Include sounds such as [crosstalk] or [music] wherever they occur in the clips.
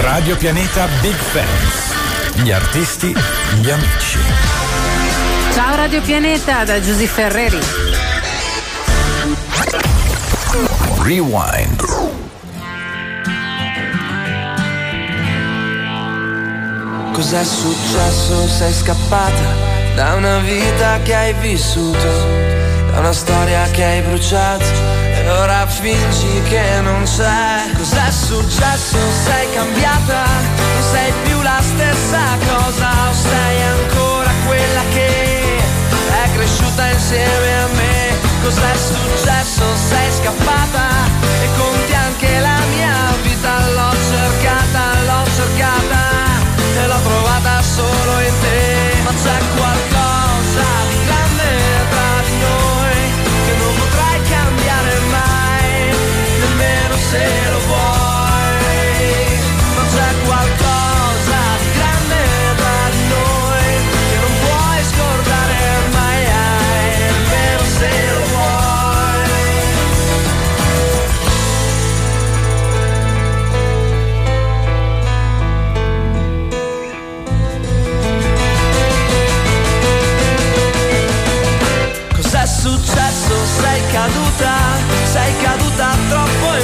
Radio Pianeta Big Fans. Gli artisti, gli amici. Ciao Radio Pianeta da Giuseppe Ferreri. Rewind. Cos'è successo? Sei scappata da una vita che hai vissuto, da una storia che hai bruciato ora fingi che non c'è. Cos'è successo? Sei cambiata, non sei più la stessa cosa, o sei ancora quella che è cresciuta insieme a me. Cos'è successo? Sei scappata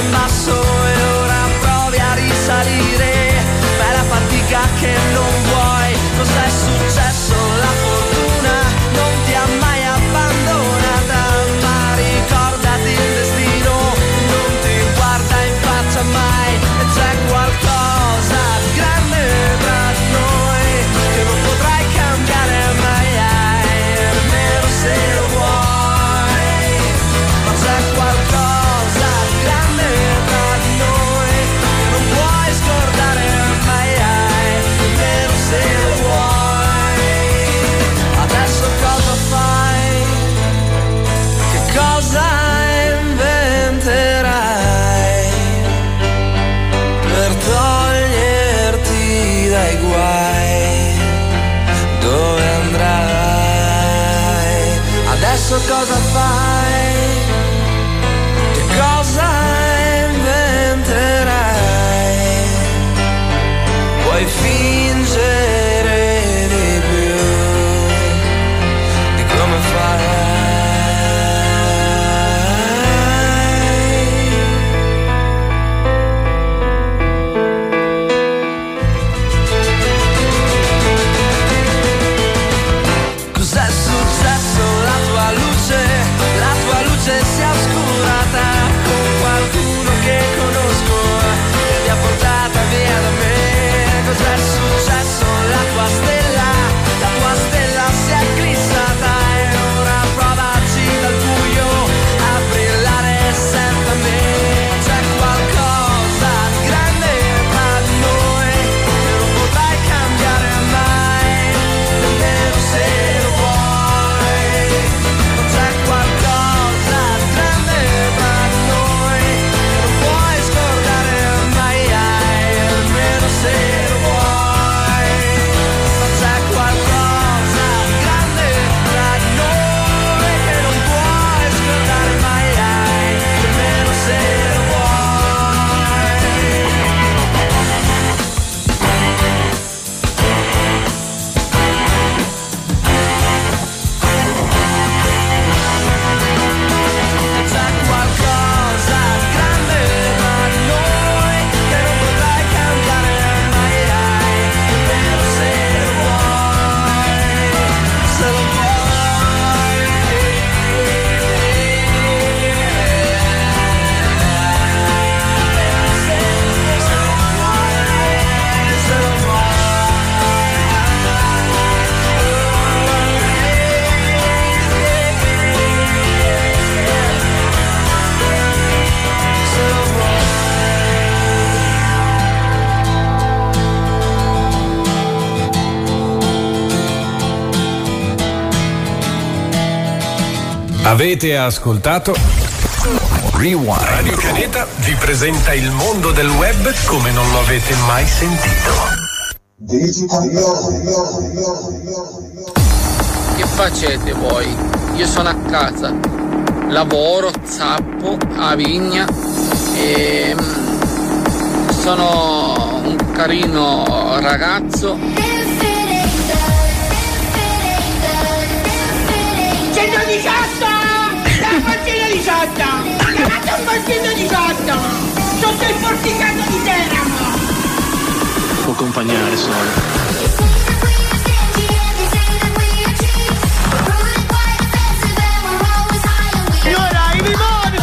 in basso e ora provi a risalire. Cause I Avete ascoltato? Rewind. Radio Pianeta vi presenta il mondo del web come non lo avete mai sentito. Che facete voi? Io sono a casa, lavoro, zappo, a vigna e mm, sono un carino ragazzo La portina 18! Chiamate un portino 18! Sotto il porticato di Teramo! Può accompagnare solo. Signora, i limoni,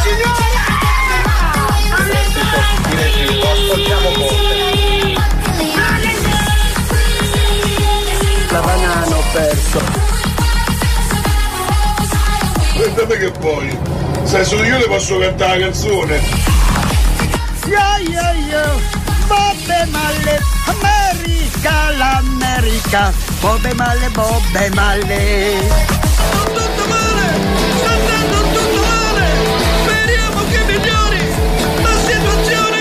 La banana ho perso. Guardate che poi, se sono io le posso cantare la canzone. Yo yo yo, Bobbe male, America, l'America, Bobbe male, Bobbe male. Tutto male, sta andando tutto male. Speriamo che migliori la situazione.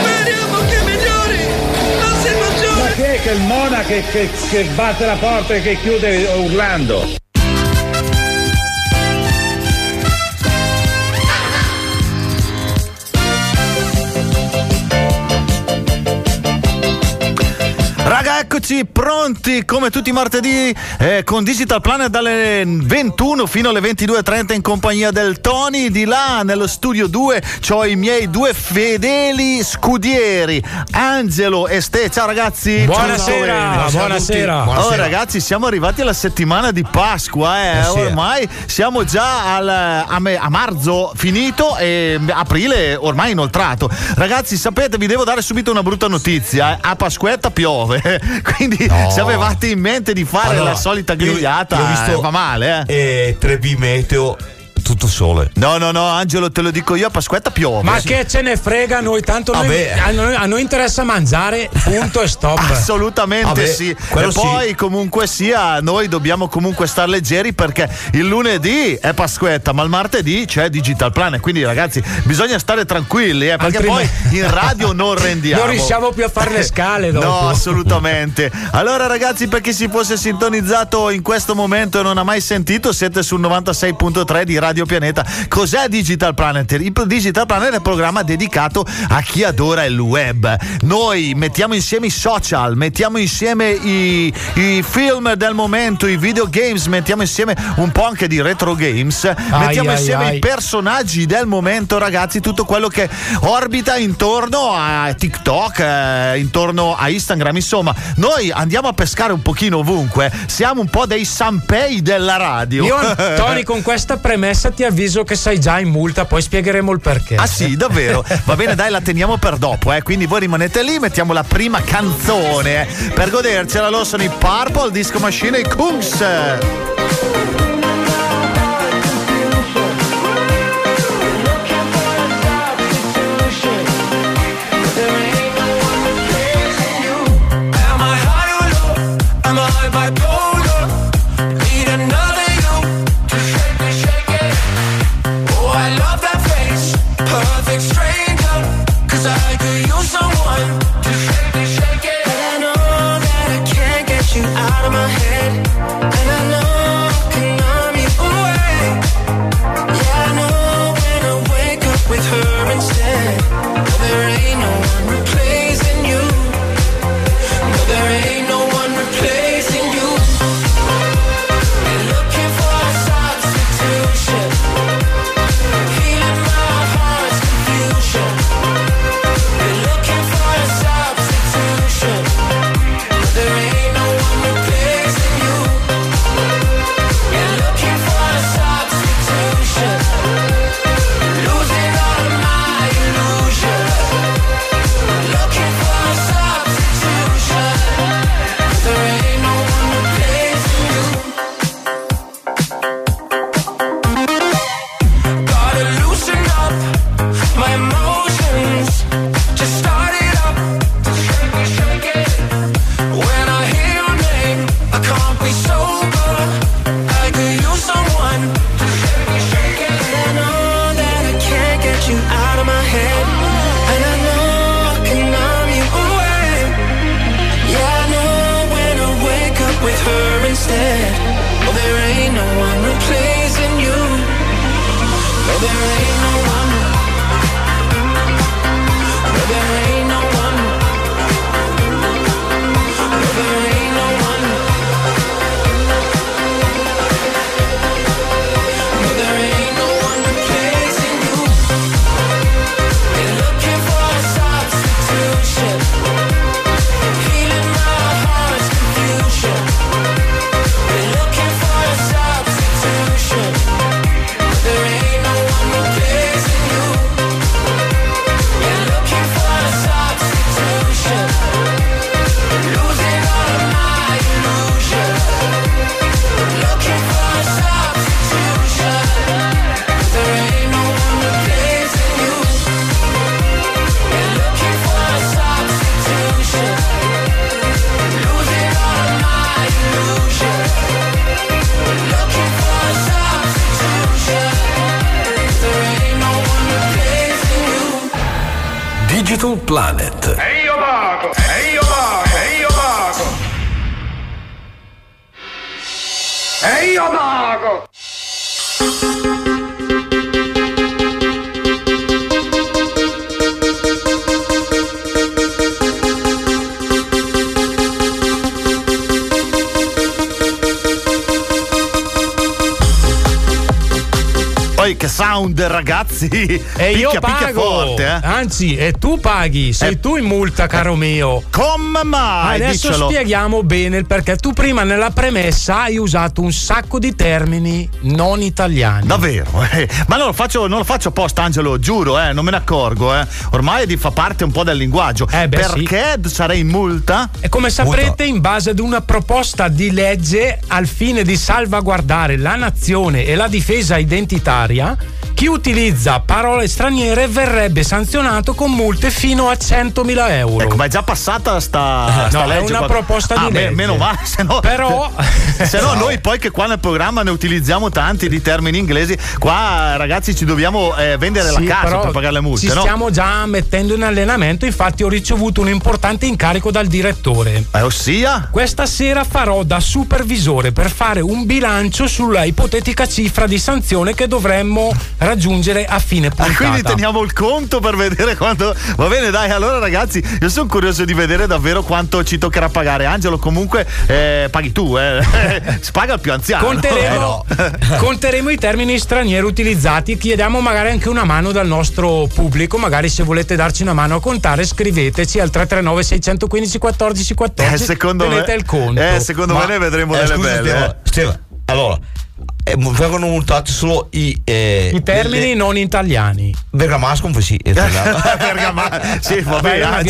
Speriamo che migliori la situazione. Ma chi è che il Mona che, che- che batte la porta e che chiude urlando? Eccoci pronti come tutti i martedì eh, con Digital Planet dalle 21 fino alle 22.30 in compagnia del Tony. Di là nello studio 2 ho i miei due fedeli scudieri, Angelo e Ste. Ciao ragazzi. Buonasera, Ciao. buonasera. Oh Buonasera. ragazzi, siamo arrivati alla settimana di Pasqua, eh. Eh sì, eh. ormai siamo già al- a, me- a marzo finito e aprile ormai inoltrato. Ragazzi, sapete, vi devo dare subito una brutta notizia. eh. A Pasquetta piove, [laughs] quindi se avevate in mente di fare Allora, la solita grigliata, io ho visto- eh, va male, eh. E 3B meteo, tutto sole. No, no, no, Angelo, te lo dico io, a Pasquetta piove. Ma che ce ne frega, noi tanto noi- a, noi, a noi interessa mangiare, punto e stop. [laughs] Assolutamente Vabbè, sì. E quello sì. poi comunque sia, noi dobbiamo comunque star leggeri perché il lunedì è Pasquetta, ma il martedì c'è Digital Planet. Quindi ragazzi, bisogna stare tranquilli, eh, perché Altrimenti- poi in radio non [laughs] rendiamo. Non riusciamo più a fare le scale dopo. No, assolutamente. Allora, ragazzi, per chi si fosse sintonizzato in questo momento e non ha mai sentito, siete sul 96.3 di Radio Pianeta. Cos'è Digital Planet? Il Digital Planet è un programma dedicato a chi adora il web. Noi mettiamo insieme i social, mettiamo insieme i, i film del momento, i videogames, mettiamo insieme un po' anche di retro games, mettiamo ai, insieme ai. i personaggi del momento, ragazzi, tutto quello che orbita intorno a TikTok, eh, intorno a Instagram. Insomma, noi andiamo a pescare un pochino ovunque. Siamo un po' dei Sampei della radio. Io, Tony, [laughs] con questa premessa ti avviso che sei già in multa, poi spiegheremo il perché. Ah sì, davvero? Va bene, dai, la teniamo per dopo, eh. Quindi voi rimanete lì, mettiamo la prima canzone. eh. Per godercela, loro sono i Purple Disco Machine e i Kungs. Podcast. ¡Ey, Opaco! ¡Ey, Opaco! ¡Ey, Opaco! ¡Ey, Opaco! Poi che sound, ragazzi! E io Picchia, picchia pago. forte, eh. Anzi, e tu paghi, sei Eh. tu in multa, caro mio. Come mai? Adesso Diccelo. spieghiamo bene il perché. Tu prima nella premessa hai usato un sacco di termini non italiani. Davvero? [laughs] eh. Ma non lo faccio, non lo faccio apposta, Angelo, giuro, eh, non me ne accorgo. Eh. Ormai fa parte un po' del linguaggio. Eh, beh, sì. Perché sarei in multa? E come saprete, in base ad una proposta di legge al fine di salvaguardare la nazione e la difesa identitaria, chi utilizza parole straniere verrebbe sanzionato con multe fino a 100.000 euro. Ecco, ma è già passata sta, sta No, è legge? una qua? proposta di Ah, beh, legge. meno male, [laughs] se no. Però- se no, [laughs] No. noi poi che qua nel programma ne utilizziamo tanti di termini inglesi, qua ragazzi ci dobbiamo eh, vendere Sì, la casa per pagare le multe, Ci no? stiamo già mettendo in allenamento, infatti ho ricevuto un importante incarico dal direttore. Eh, ossia? Questa sera farò da supervisore per fare un bilancio sulla ipotetica cifra di sanzione che dovremmo raggiungere a fine Ah, puntata. quindi teniamo il conto per vedere quanto. Va bene, dai. Allora, ragazzi, io sono curioso di vedere davvero quanto ci toccherà pagare. Angelo, comunque, eh, paghi tu, eh. si [laughs] paga il più anziano. Conteremo, [laughs] Eh, no. [laughs] conteremo i termini stranieri utilizzati chiediamo magari anche una mano dal nostro pubblico. Magari se volete darci una mano a contare, scriveteci al 339 615 14 14. Eh, secondo Tenete me- il conto. eh, secondo me ne vedremo eh, delle scusa, belle, Stefano, eh. Allora, vengono multati solo i, eh, I termini le- non italiani. Bergamasco, sì. è italiano. sì, [laughs] va bene.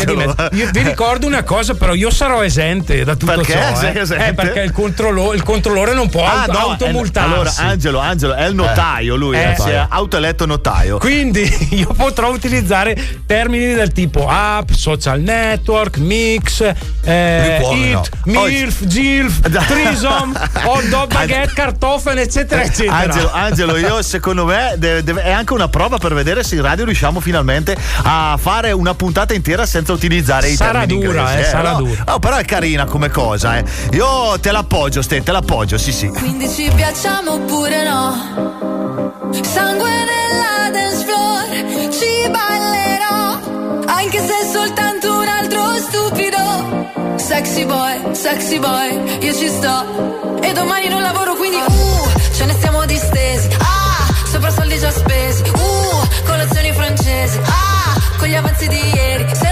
Io vi ricordo una cosa, però io sarò esente da tutto Perché ciò. sei eh. esente? Eh, perché il, controllo- il controllore non può Ah, auto- no, automultarsi. eh, allora, Angelo, Angelo, è il notaio, lui Eh. eh, si è autoeletto notaio. Quindi [laughs] io potrò utilizzare termini del tipo app, social network, mix, eh, it, no. milf, gilf, [laughs] trisom, hot dog, baguette, cartofen, eccetera, eccetera. Angelo, Angelo, io secondo me deve- deve- è anche una prova per vedere se in radio riusciamo finalmente a fare una puntata intera senza utilizzare Sarà i termini dura, inglesi, eh, sarà no? dura. Oh, però è carina come cosa, eh. Io te l'appoggio, Ste, te l'appoggio, sì, sì. Quindi ci piacciamo oppure no? Sangue nella dance floor, ci ballerò. Anche se è soltanto un altro stupido. Sexy boy, sexy boy, io ci sto. Domani non lavoro quindi, uh, ce ne stiamo distesi. Ah, sopra soldi già spesi. Uh, colazioni francesi. Ah, con gli avanzi di ieri. Se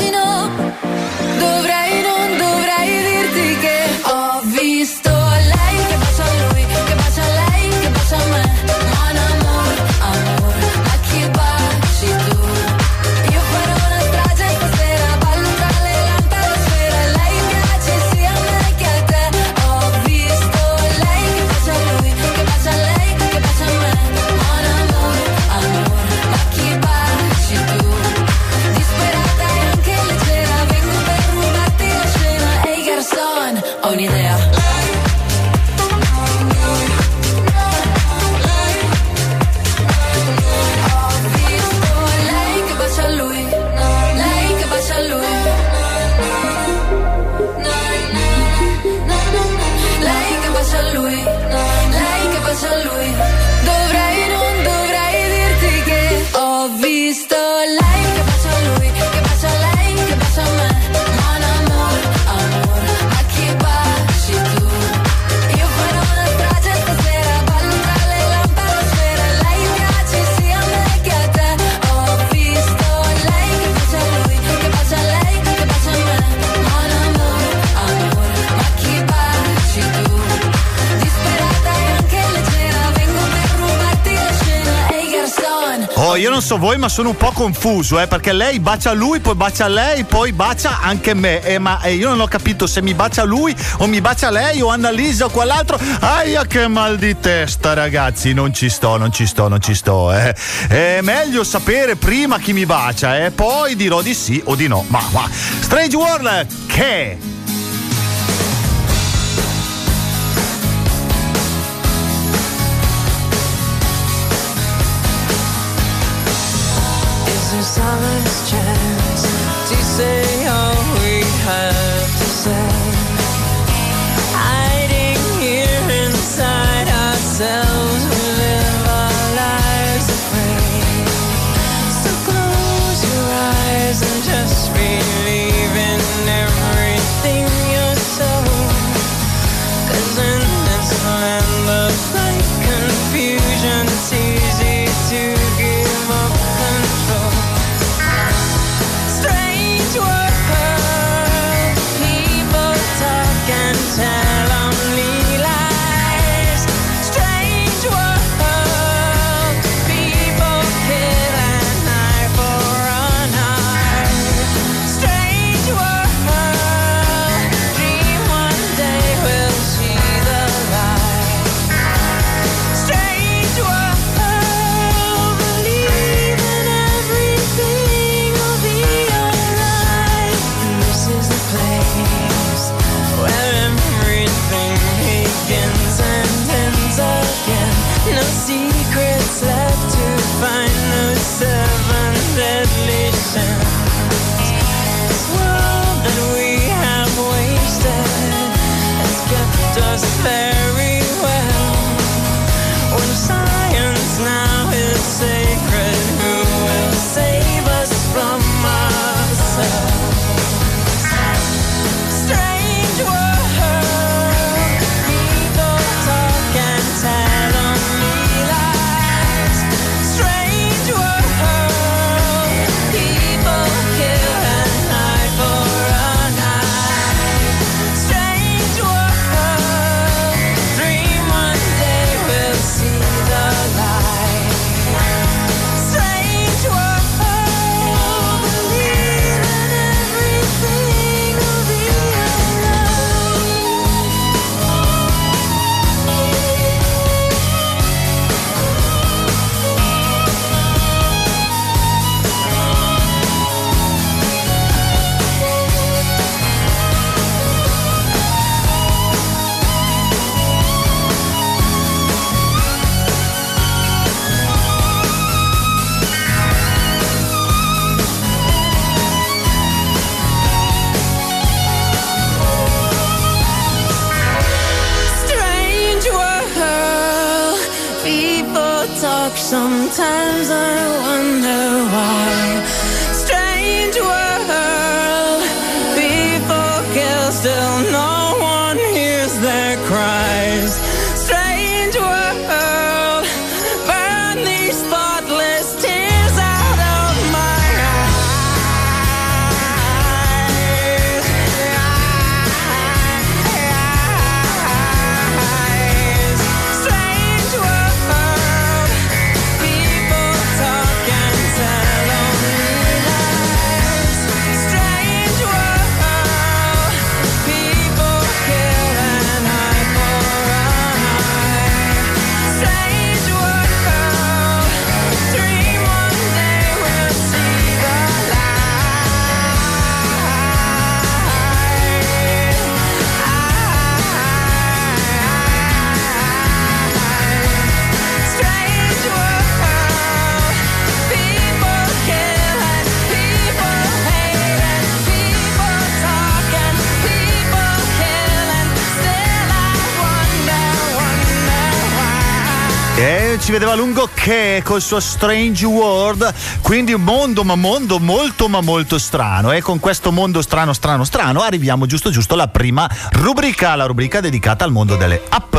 io, non so voi, ma sono un po' confuso, eh, perché lei bacia lui, poi bacia lei, poi bacia anche me. Eh, ma eh, io non ho capito se mi bacia lui o mi bacia lei o Annalisa o quell'altro. Aia che mal di testa, ragazzi. Non ci sto, non ci sto, non ci sto. Eh. È meglio sapere prima chi mi bacia, eh. Poi dirò di sì o di no. Ma, ma. Strange World, che? solace chest Ci vedeva a lungo che col suo Strange World, quindi un mondo ma mondo molto ma molto strano. E con questo mondo strano strano strano arriviamo giusto giusto alla prima rubrica, la rubrica dedicata al mondo delle app.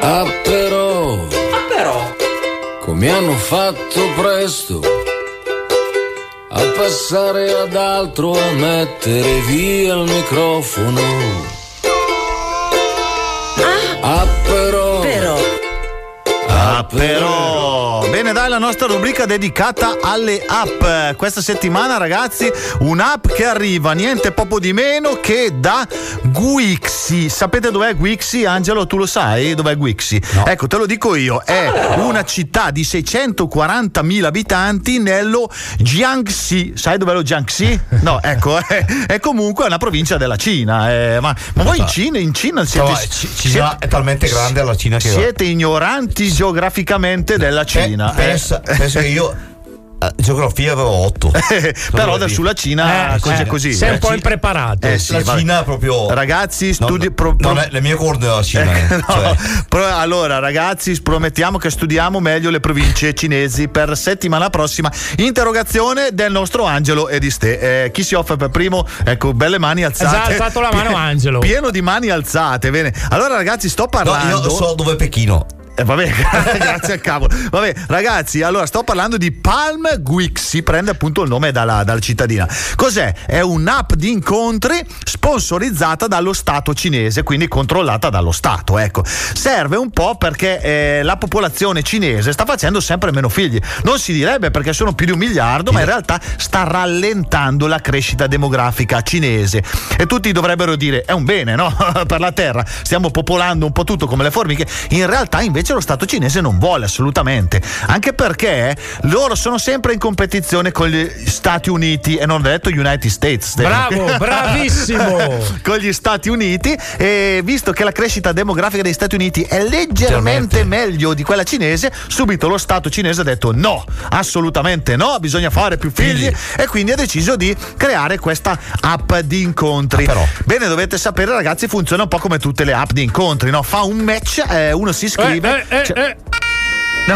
Ah però, come hanno fatto presto a passare ad altro, a mettere via il microfono. Ah però, Ah, però. Bene, dai, la nostra rubrica dedicata alle app. Questa settimana, ragazzi, un'app che arriva niente poco di meno che da Guixi. Sapete dov'è Guixi? Angelo, tu lo sai dov'è Guixi? Ecco, te lo dico io. È una città di 640.000 abitanti nello Jiangxi. Sai dov'è lo Jiangxi? No, [laughs] ecco, è, è comunque una provincia della Cina. eh, ma, ma voi in Cina, in Cina siete, No, C- Cina è talmente grande la Cina che- siete ignoranti geograficamente della Cina. Eh, pensa, eh. pensa che io eh, geografia avevo 8. [laughs] Però da sulla Cina Eh, così eh, così. sei un eh. po' impreparato. Eh sì, la vabbè. Cina è proprio. Ragazzi, No, studi. no, pro- pro- non è le mie corde della Cina. eh. [laughs] no, Cioè, però, allora, ragazzi, promettiamo che studiamo meglio le province cinesi per settimana prossima. Interrogazione del nostro Angelo e di ste. Eh, chi si offre per primo? Ecco, belle mani alzate. Ha già alzato la mano Angelo. Pieno di mani alzate. Bene. Allora, ragazzi, sto no, parlando. io so dove è Pechino. Eh, vabbè, [laughs] [laughs] grazie al cavolo. Vabbè, ragazzi, allora sto parlando di Palm Guixi, prende appunto il nome dalla, dalla cittadina. Cos'è? È un'app di incontri sponsorizzata dallo Stato cinese, quindi controllata dallo Stato. Ecco, serve un po' perché eh, la popolazione cinese sta facendo sempre meno figli. Non si direbbe perché sono più di un miliardo, ma in realtà sta rallentando la crescita demografica cinese. E tutti dovrebbero dire: è un bene, no? [laughs] per la terra, stiamo popolando un po' tutto come le formiche. In realtà, invece, lo Stato cinese non vuole assolutamente. Anche perché loro sono sempre in competizione con gli Stati Uniti e non ho detto United States. Bravo, [laughs] bravissimo. con gli Stati Uniti e visto che la crescita demografica degli Stati Uniti è leggermente meglio di quella cinese, subito lo Stato cinese ha detto no, assolutamente no, bisogna fare più figli e quindi ha deciso di creare questa app di incontri. Bene, dovete sapere ragazzi, funziona un po' come tutte le app di incontri, no? Fa un match, eh, uno si iscrive. Eh, eh, cioè- eh. [laughs]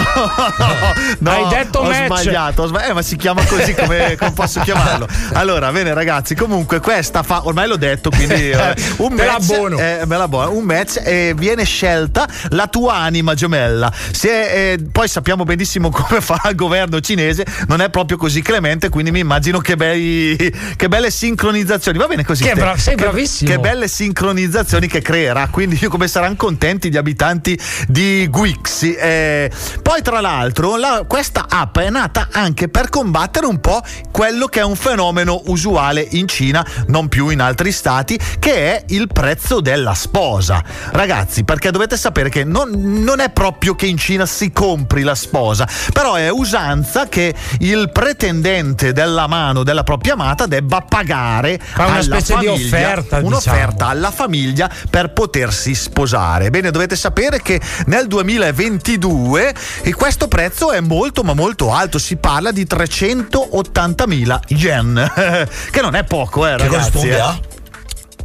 No, no, Hai detto ho match. sbagliato, ho sba- eh, ma si chiama così come, [laughs] come posso chiamarlo. Allora, bene ragazzi, comunque questa fa, ormai l'ho detto, quindi [laughs] eh, un Te match, eh, me la buona, un match e viene scelta la tua anima gemella. Se, eh, poi sappiamo benissimo come fa il governo cinese, non è proprio così clemente, quindi mi immagino che, bei, che belle sincronizzazioni. Va bene così. Che bra- sei Che- bravissimo. Che belle sincronizzazioni che creerà, quindi come saranno contenti gli abitanti di Guixi. Eh, poi, tra l'altro, la- questa app è nata anche per combattere un po' quello che è un fenomeno usuale in Cina, non più in altri stati, che è il prezzo della sposa. Ragazzi, perché dovete sapere che non, non è proprio che in Cina si compri la sposa, però è usanza che il pretendente della mano della propria amata debba pagare Fa una specie di famiglia, offerta, un'offerta diciamo. alla famiglia per potersi sposare. Bene, dovete sapere che nel 2022 e questo prezzo è molto ma molto alto, si parla di 380.000 yen, [laughs] che non è poco, eh, Che ragazzi. corrisponde eh. a?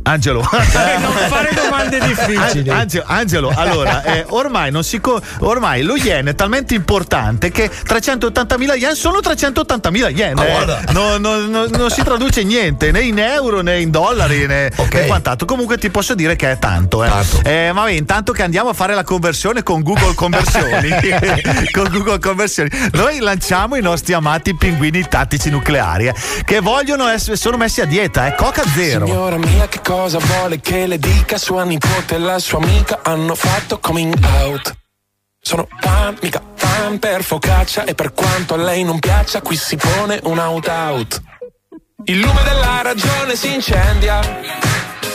Angelo, non fare domande difficili. An- Angelo, Angelo, allora, eh, ormai, non si co- ormai lo yen è talmente importante che 380.000 yen sono 380.000 yen. Ah, eh. guarda. No- no- no- non si traduce niente né in euro né in dollari né, Ok. né quant'altro. Comunque ti posso dire che è tanto. Eh. Tanto. Eh, vabbè, intanto che andiamo a fare la conversione con Google Conversioni. [laughs] con Google Conversioni. Noi lanciamo i nostri amati pinguini tattici nucleari eh, che vogliono essere, sono messi a dieta, è Coca Zero. Signora mia, che cosa vuole che le dica? Sua nipote e la sua amica hanno fatto coming out. Sono pan, mica pan per focaccia e per quanto a lei non piaccia, qui si pone un out out. Il lume della ragione si incendia.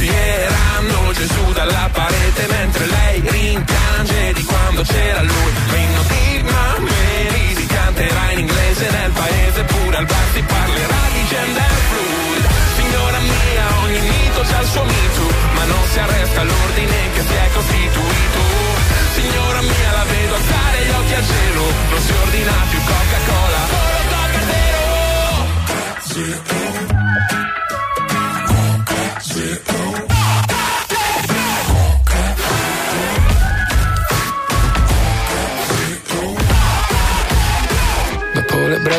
toglieranno Gesù dalla parete mentre lei rimpiange di quando c'era lui. Rinno di mammeri si canterà in inglese nel paese pure al bar si parlerà di gender fluid. Signora mia ogni mito c'ha il suo mito ma non si arresta l'ordine che si è costituito. Signora mia la vedo alzare gli occhi al cielo non si ordina più Coca-Cola. Solo Coca Zero Dopo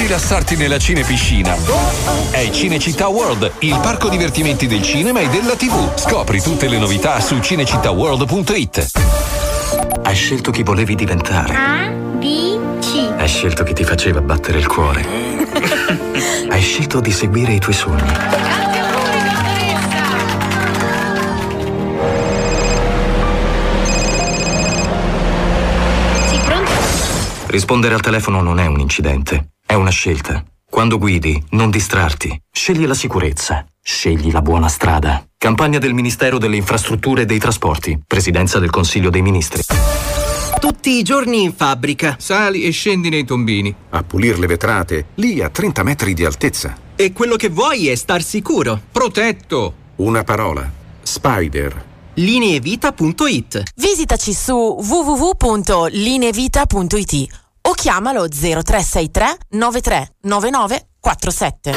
rilassarti nella cinepiscina. È Cinecittà World, il parco divertimenti del cinema e della TV. Scopri tutte le novità su cinecittàworld.it. Hai scelto chi volevi diventare. A, B, C. Hai scelto chi ti faceva battere il cuore. [laughs] Hai scelto di seguire i tuoi sogni. Rispondere al telefono non è un incidente, è una scelta. Quando guidi, non distrarti. Scegli la sicurezza. Scegli la buona strada. Campagna del Ministero delle Infrastrutture e dei Trasporti. Presidenza del Consiglio dei Ministri. Tutti i giorni in fabbrica. Sali e scendi nei tombini. A pulire le vetrate, lì a 30 metri di altezza. E quello che vuoi è star sicuro. Protetto. Una parola. Spider. Lineevita.it Visitaci su www.lineevita.it o chiamalo 0363 93 99 47.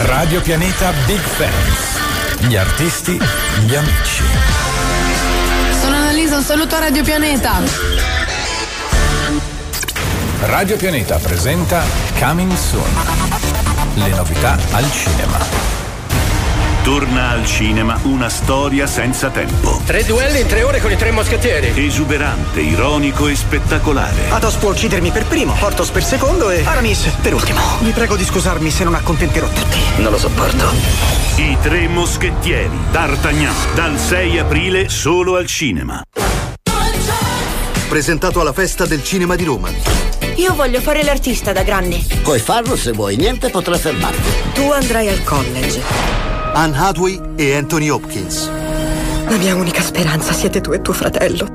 Radio Pianeta Big Fans. Gli artisti, gli amici. Sono Annalisa, un saluto a Radio Pianeta. Radio Pianeta presenta Coming Soon. Le novità al cinema. Torna al cinema una storia senza tempo. Tre duelli in tre ore con i tre moschettieri. Esuberante, ironico e spettacolare. Athos può uccidermi per primo, Portos per secondo e Aramis per ultimo. Vi prego di scusarmi se non accontenterò tutti. Non lo sopporto. I tre moschettieri. D'Artagnan. Dal 6 aprile solo al cinema. Presentato alla festa del cinema di Roma. Io voglio fare l'artista da grande. Puoi farlo se vuoi, niente potrà fermarti. Tu andrai al college. Anne Hathaway e Anthony Hopkins. La mia unica speranza siete tu e tuo fratello.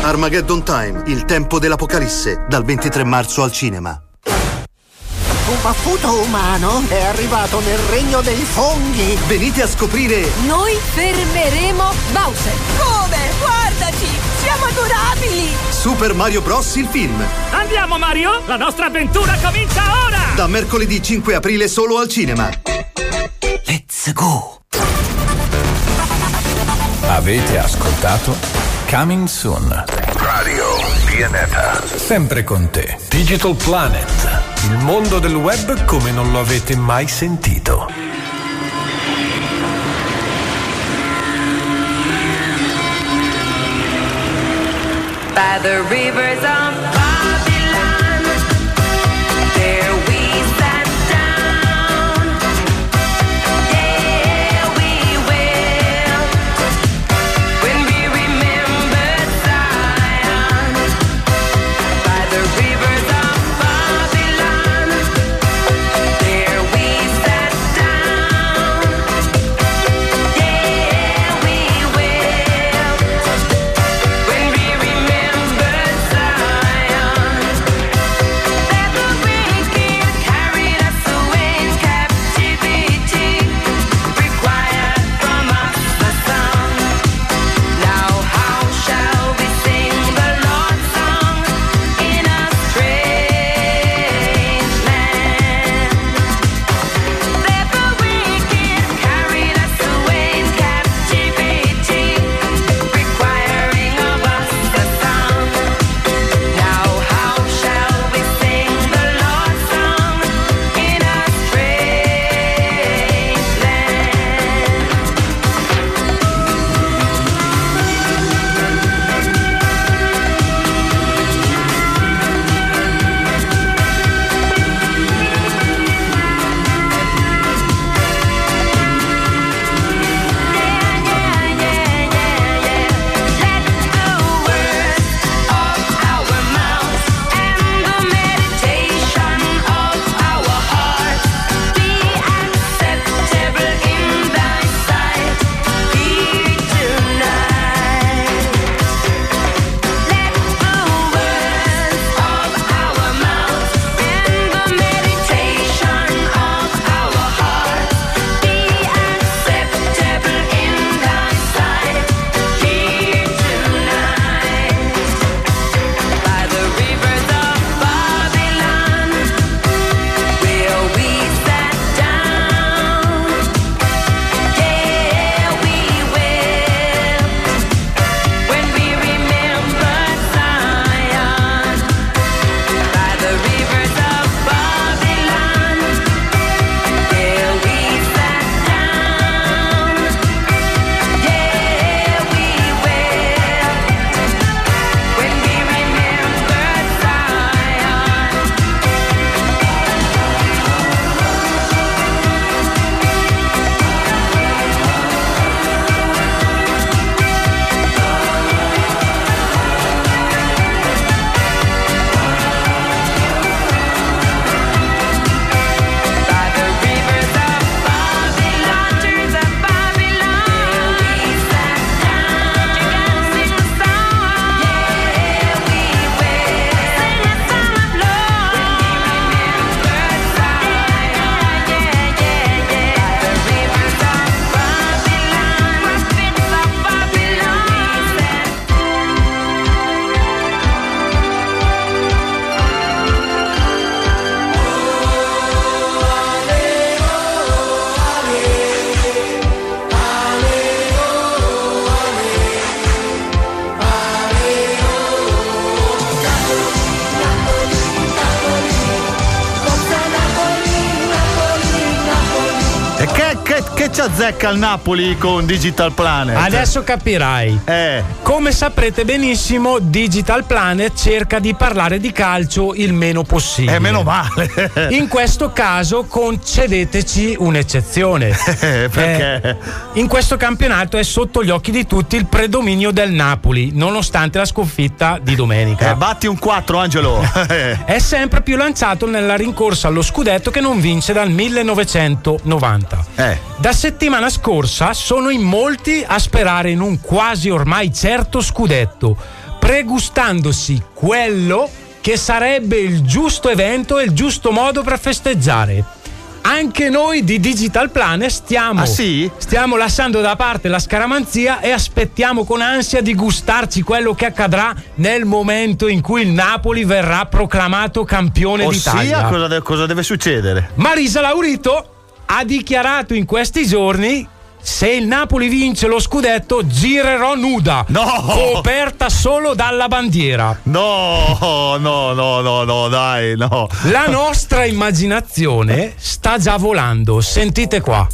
Armageddon Time, il tempo dell'apocalisse, dal 23 marzo al cinema. Un baffuto umano è arrivato nel regno dei funghi. Venite a scoprire Noi fermeremo Bowser. Come? Guardaci! Siamo adorabili! Super Mario Bros. il film. Andiamo Mario, la nostra avventura comincia ora! Da mercoledì 5 aprile solo al cinema. Let's go! Avete ascoltato Coming Soon. Radio Pianeta. Sempre con te. Digital Planet. Il mondo del web come non lo avete mai sentito. By the rivers of Babylon, azzecca il Napoli con Digital Planet? Adesso capirai. Eh. Come saprete benissimo, Digital Planet cerca di parlare di calcio il meno possibile. Eh, meno male. [laughs] In questo caso concedeteci un'eccezione. [laughs] Perché? Eh, in questo campionato è sotto gli occhi di tutti il predominio del Napoli, nonostante la sconfitta di domenica. Eh, batti un 4, Angelo. [laughs] È sempre più lanciato nella rincorsa allo scudetto che non vince dal 1990. Eh. Da settimana scorsa sono in molti a sperare in un quasi ormai certo scudetto, pregustandosi quello che sarebbe il giusto evento e il giusto modo per festeggiare. Anche noi di Digital Planet stiamo, Ah, sì? stiamo lasciando da parte la scaramanzia e aspettiamo con ansia di gustarci quello che accadrà nel momento in cui il Napoli verrà proclamato campione d'Italia. Ossia, cosa, de- cosa deve succedere? Marisa Laurito ha dichiarato in questi giorni se il Napoli vince lo scudetto girerò nuda coperta solo dalla bandiera No, no, no, no, no, dai, no. la nostra immaginazione sta già volando sentite qua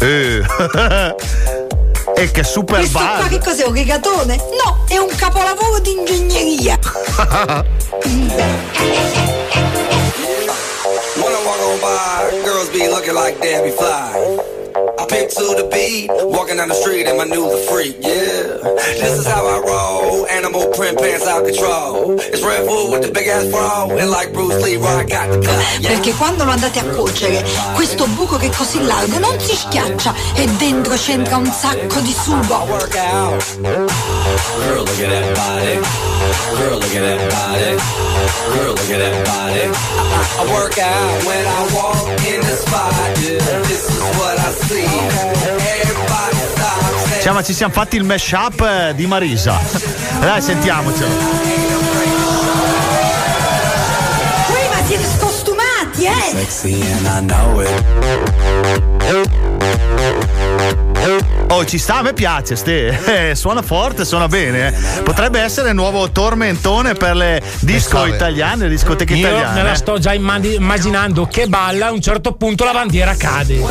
Eh. [laughs] E che super Questo qua buzz. che cos'è? Un rigatone? No, è un capolavoro di ingegneria. [laughs] I walk on by, girls be looking like Debbie Fly. I pick to the beat, walking down the street in my new the freak, yeah. This is how I roll, animal print pants out control. It's Red Bull with the big ass bra, and like Bruce Lee, I got the gun. Yeah. Perché quando lo andate a cuocere, questo buco che è così largo non si schiaccia e dentro c'entra un sacco di sugo. Girl, look at that body. Girl, look at that body. Girl, look at that body. I, I, I work out when I walk in the spot. Yeah, this is what I see. Cioè, ma ci siamo fatti il mashup eh, di Marisa. [laughs] Dai, sentiamocelo. Scostumati? Sexy and I know it. Oh, ci sta, a me piace, ste. [laughs] Eh, suona forte, suona bene. eh. Potrebbe essere il nuovo tormentone per le disco Pensavo. italiane, le discoteche io italiane. me la sto già immaginando che balla a un certo punto la bandiera cade [laughs]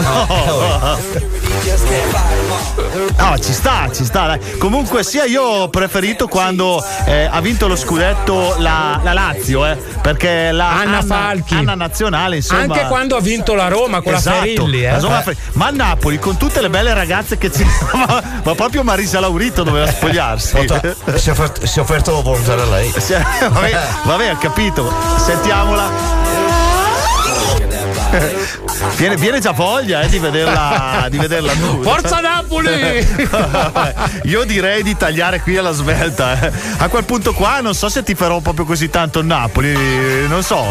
No, ci sta, ci sta. dai. Comunque sia io ho preferito quando eh, ha vinto lo scudetto la, la Lazio, eh, perché la Anna Falchi. Anna nazionale, insomma. anche quando ha vinto la Roma con Esatto, la Ferilli eh. la Roma ma a Napoli con tutte le belle ragazze che ci ma, [laughs] ma proprio Marisa Laurito doveva spogliarsi Si è offerto, si è offerto per usare lei. [laughs] Vabbè, vabbè, ho capito sentiamola [laughs] Viene, viene già voglia eh, di vederla di vederla nuda. Forza Napoli! [laughs] Io direi di tagliare qui alla svelta. eh. A quel punto qua non so se ti farò proprio così tanto il Napoli, non so.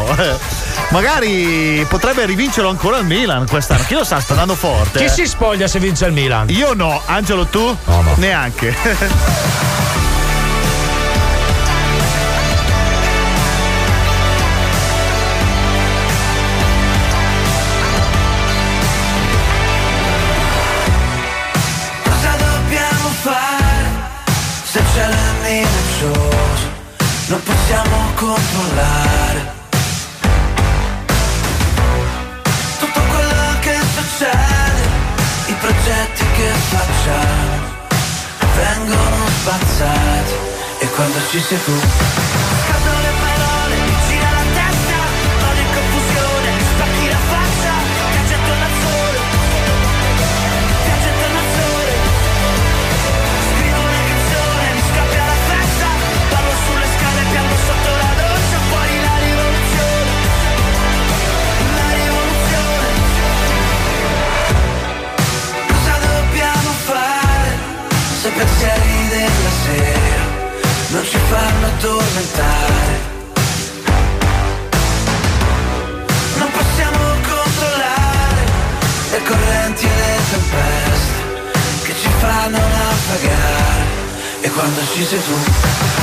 [laughs] Magari potrebbe rivincerlo ancora il Milan quest'anno. Chi lo sa, sta andando forte. chi eh. si spoglia se vince il Milan? Io no, Angelo tu? Neanche. Controllare. Tutto quello che succede, i progetti che facciamo vengono spazzati e quando ci sei tu quando ci sei tu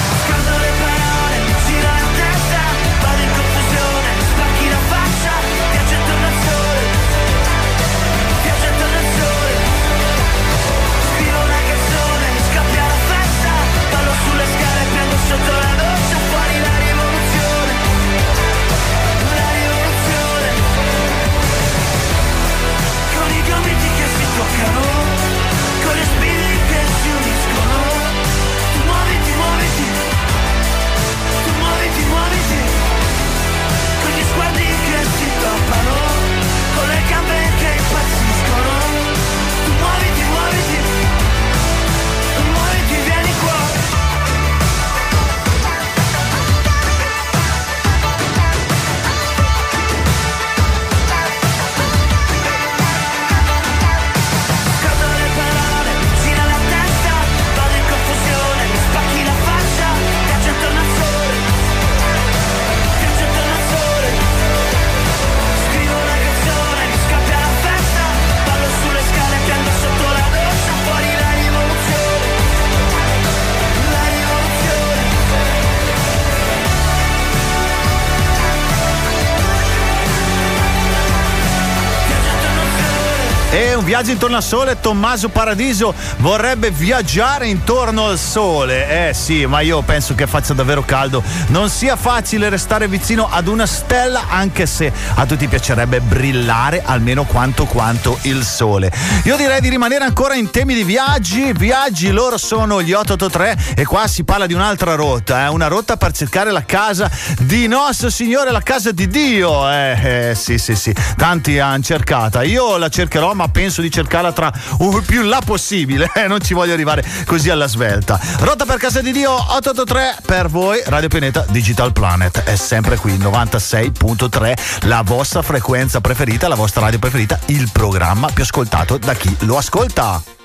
E un viaggio intorno al sole, Tommaso Paradiso vorrebbe viaggiare intorno al sole. Eh sì, ma io penso che faccia davvero caldo. Non sia facile restare vicino ad una stella, anche se a tutti piacerebbe brillare almeno quanto quanto il sole. Io direi di rimanere ancora in temi di viaggi. Viaggi loro sono gli 883 e qua si parla di un'altra rotta, eh? una rotta per cercare la casa di nostro Signore, la casa di Dio. Eh, eh sì, sì, sì. Tanti hanno cercata. Io la cercherò, ma penso di cercarla tra uh, più in là possibile. [laughs] Eh, non ci voglio arrivare così alla svelta. Rotta per casa di Dio 883 per voi, Radio Pianeta Digital Planet. È sempre qui 96.3, la vostra frequenza preferita, la vostra radio preferita, il programma più ascoltato da chi lo ascolta.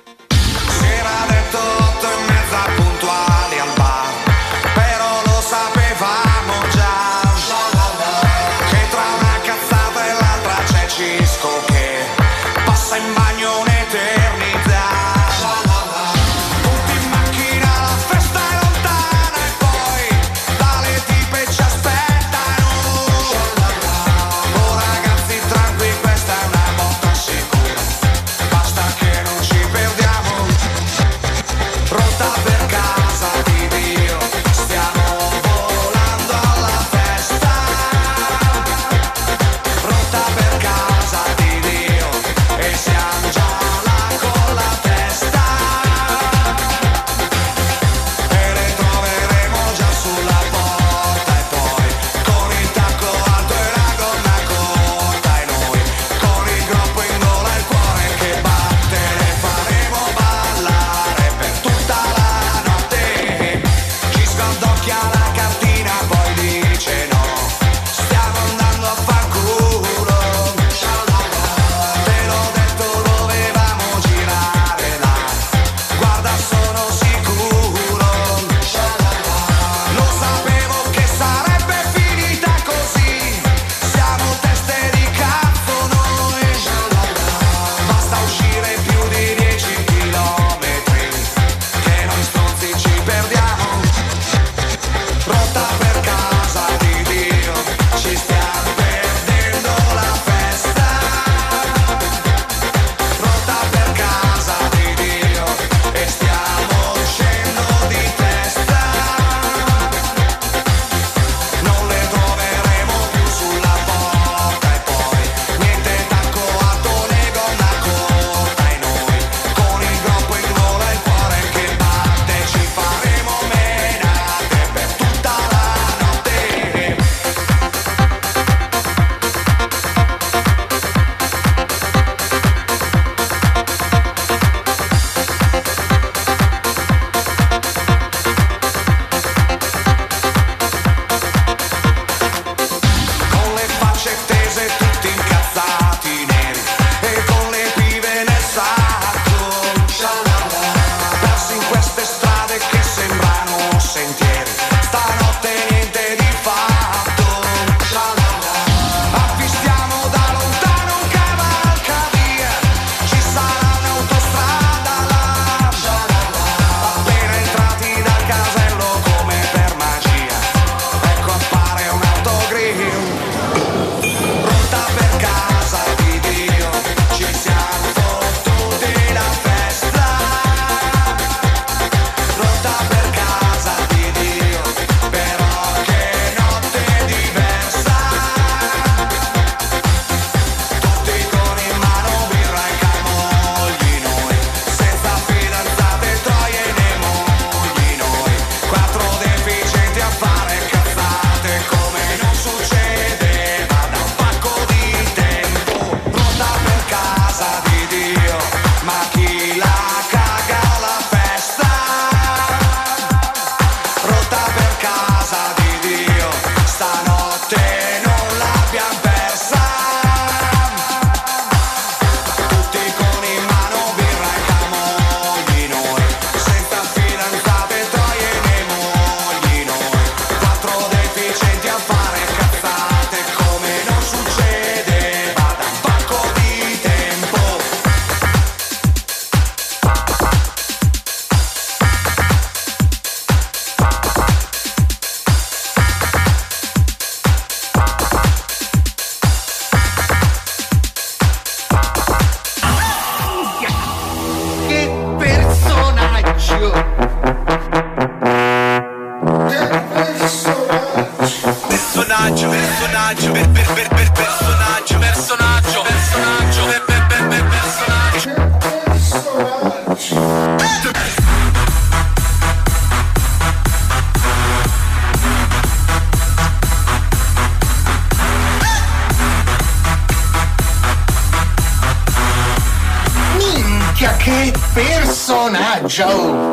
Personaggio!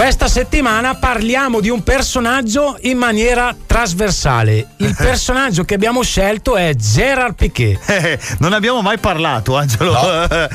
Questa settimana parliamo di un personaggio in maniera trasversale. Il [laughs] personaggio che abbiamo scelto è Gerard Piquet. Eh, non abbiamo mai parlato, Angelo.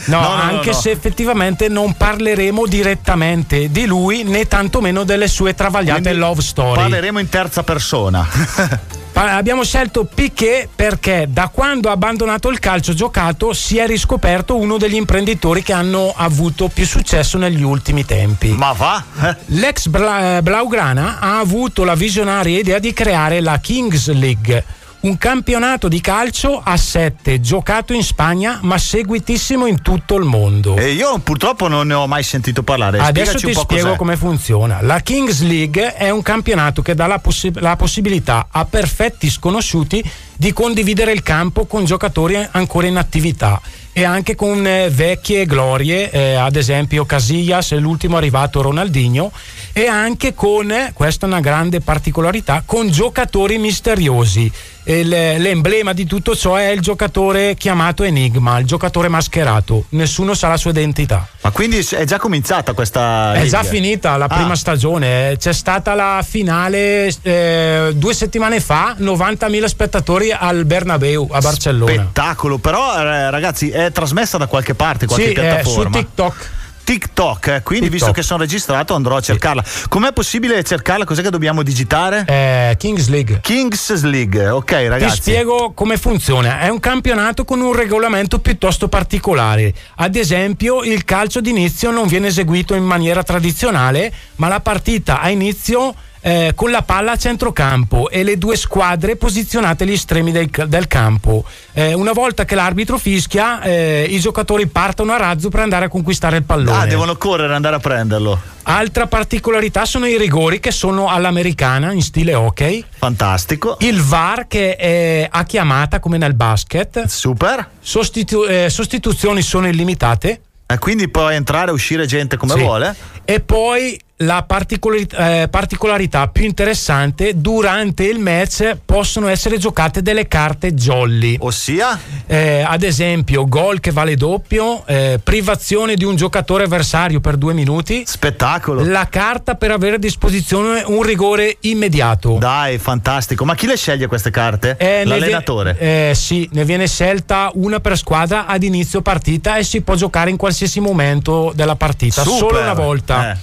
No, [laughs] anche se effettivamente non parleremo direttamente di lui né tantomeno delle sue travagliate Quindi love story. Parleremo in terza persona. [laughs] Abbiamo scelto Piquet perché da quando ha abbandonato il calcio giocato si è riscoperto uno degli imprenditori che hanno avuto più successo negli ultimi tempi. Ma va? L'ex Bla- eh, Blaugrana ha avuto la visionaria idea di creare la Kings League, un campionato di calcio a sette giocato in Spagna ma seguitissimo in tutto il mondo. E io purtroppo non ne ho mai sentito parlare. Adesso Spiegaci ti un po' spiego cos'è. come funziona. La Kings League è un campionato che dà la, possi- la possibilità a perfetti sconosciuti di condividere il campo con giocatori ancora in attività e anche con eh, vecchie glorie, eh, ad esempio Casillas l'ultimo arrivato Ronaldinho, e anche con, eh, questa è una grande particolarità, con giocatori misteriosi. Il- l'emblema di tutto ciò è il giocatore chiamato Enigma, il giocatore mascherato. Nessuno sa la sua identità. Ma quindi è già cominciata questa. È già finita la prima Ah. stagione, eh. c'è stata la finale eh, due settimane fa, 90.000 spettatori al Bernabeu a Barcellona. Spettacolo, però ragazzi è trasmessa da qualche parte, qualche Sì, eh, piattaforma. su TikTok. TikTok, eh, quindi TikTok. visto che sono registrato andrò a cercarla. Com'è possibile cercarla? Cos'è che dobbiamo digitare? Eh, Kings League. Kings League, ok ragazzi. Ti spiego come funziona. È un campionato con un regolamento piuttosto particolare. Ad esempio, il calcio d'inizio non viene eseguito in maniera tradizionale, ma la partita ha inizio eh, con la palla a centrocampo e le due squadre posizionate agli estremi del, del campo. Eh, una volta che l'arbitro fischia, eh, i giocatori partono a razzo per andare a conquistare il pallone. Ah, devono correre e andare a prenderlo. Altra particolarità sono i rigori che sono all'americana in stile hockey. Fantastico. Il VAR che è a chiamata come nel basket. Super. Sostitu- eh, sostituzioni sono illimitate. E quindi può entrare e uscire gente come Sì. vuole? E poi la particolari- eh, particolarità più interessante, durante il match possono essere giocate delle carte jolly. Ossia? Eh, ad esempio, gol che vale doppio, eh, privazione di un giocatore avversario per due minuti. Spettacolo. La carta per avere a disposizione un rigore immediato. Dai, fantastico. Ma chi le sceglie queste carte? Eh, L'allenatore. vie- eh, sì, ne viene scelta una per squadra ad inizio partita e si può giocare in qualsiasi momento della partita, Super. solo una volta.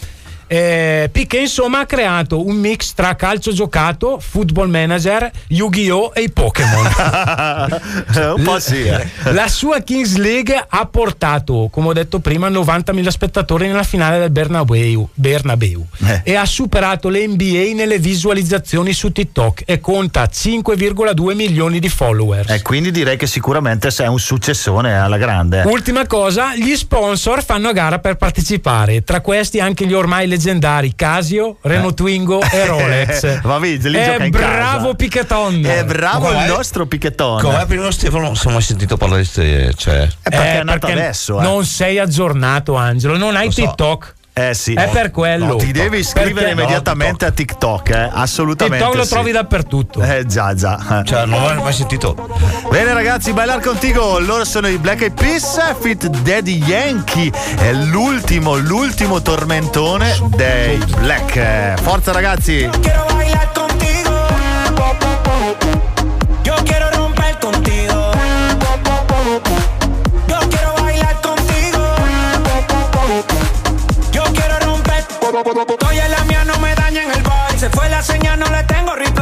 Eh, Piquet insomma ha creato un mix tra calcio giocato, football manager, Yu-Gi-Oh! e i Pokémon. [laughs] Un po' sì. eh. La sua Kings League ha portato, come ho detto prima, 90.000 spettatori nella finale del Bernabeu, Bernabeu Eh. e ha superato le NBA nelle visualizzazioni su TikTok e conta 5,2 milioni di followers. E quindi direi che sicuramente sei un successone alla grande. Ultima cosa, gli sponsor fanno a gara per partecipare, tra questi anche gli ormai leggendari Casio, Renault Twingo e [laughs] Rolex. Va bene, lì Eh, gioca in casa. bravo Picheton. È bravo il nostro Pichettone. Com'è prima Stefano? Non è mai sentito parlare di ste, cioè. È perché Eh, è nato perché adesso. eh. Non sei aggiornato, Angelo, non hai Lo so. Eh sì. È per quello. No, ti devi iscrivere Perché- immediatamente a TikTok, eh? assolutamente. TikTok lo sì. trovi dappertutto. Eh già, già. Cioè, non l'ho mai sentito. Bene ragazzi, bailar contigo. Loro sono i Black Eyed Peas fit Daddy Yankee. È l'ultimo, l'ultimo tormentone dei Black. Forza ragazzi. Quiero bailar contigo. Señal, no le tengo reply.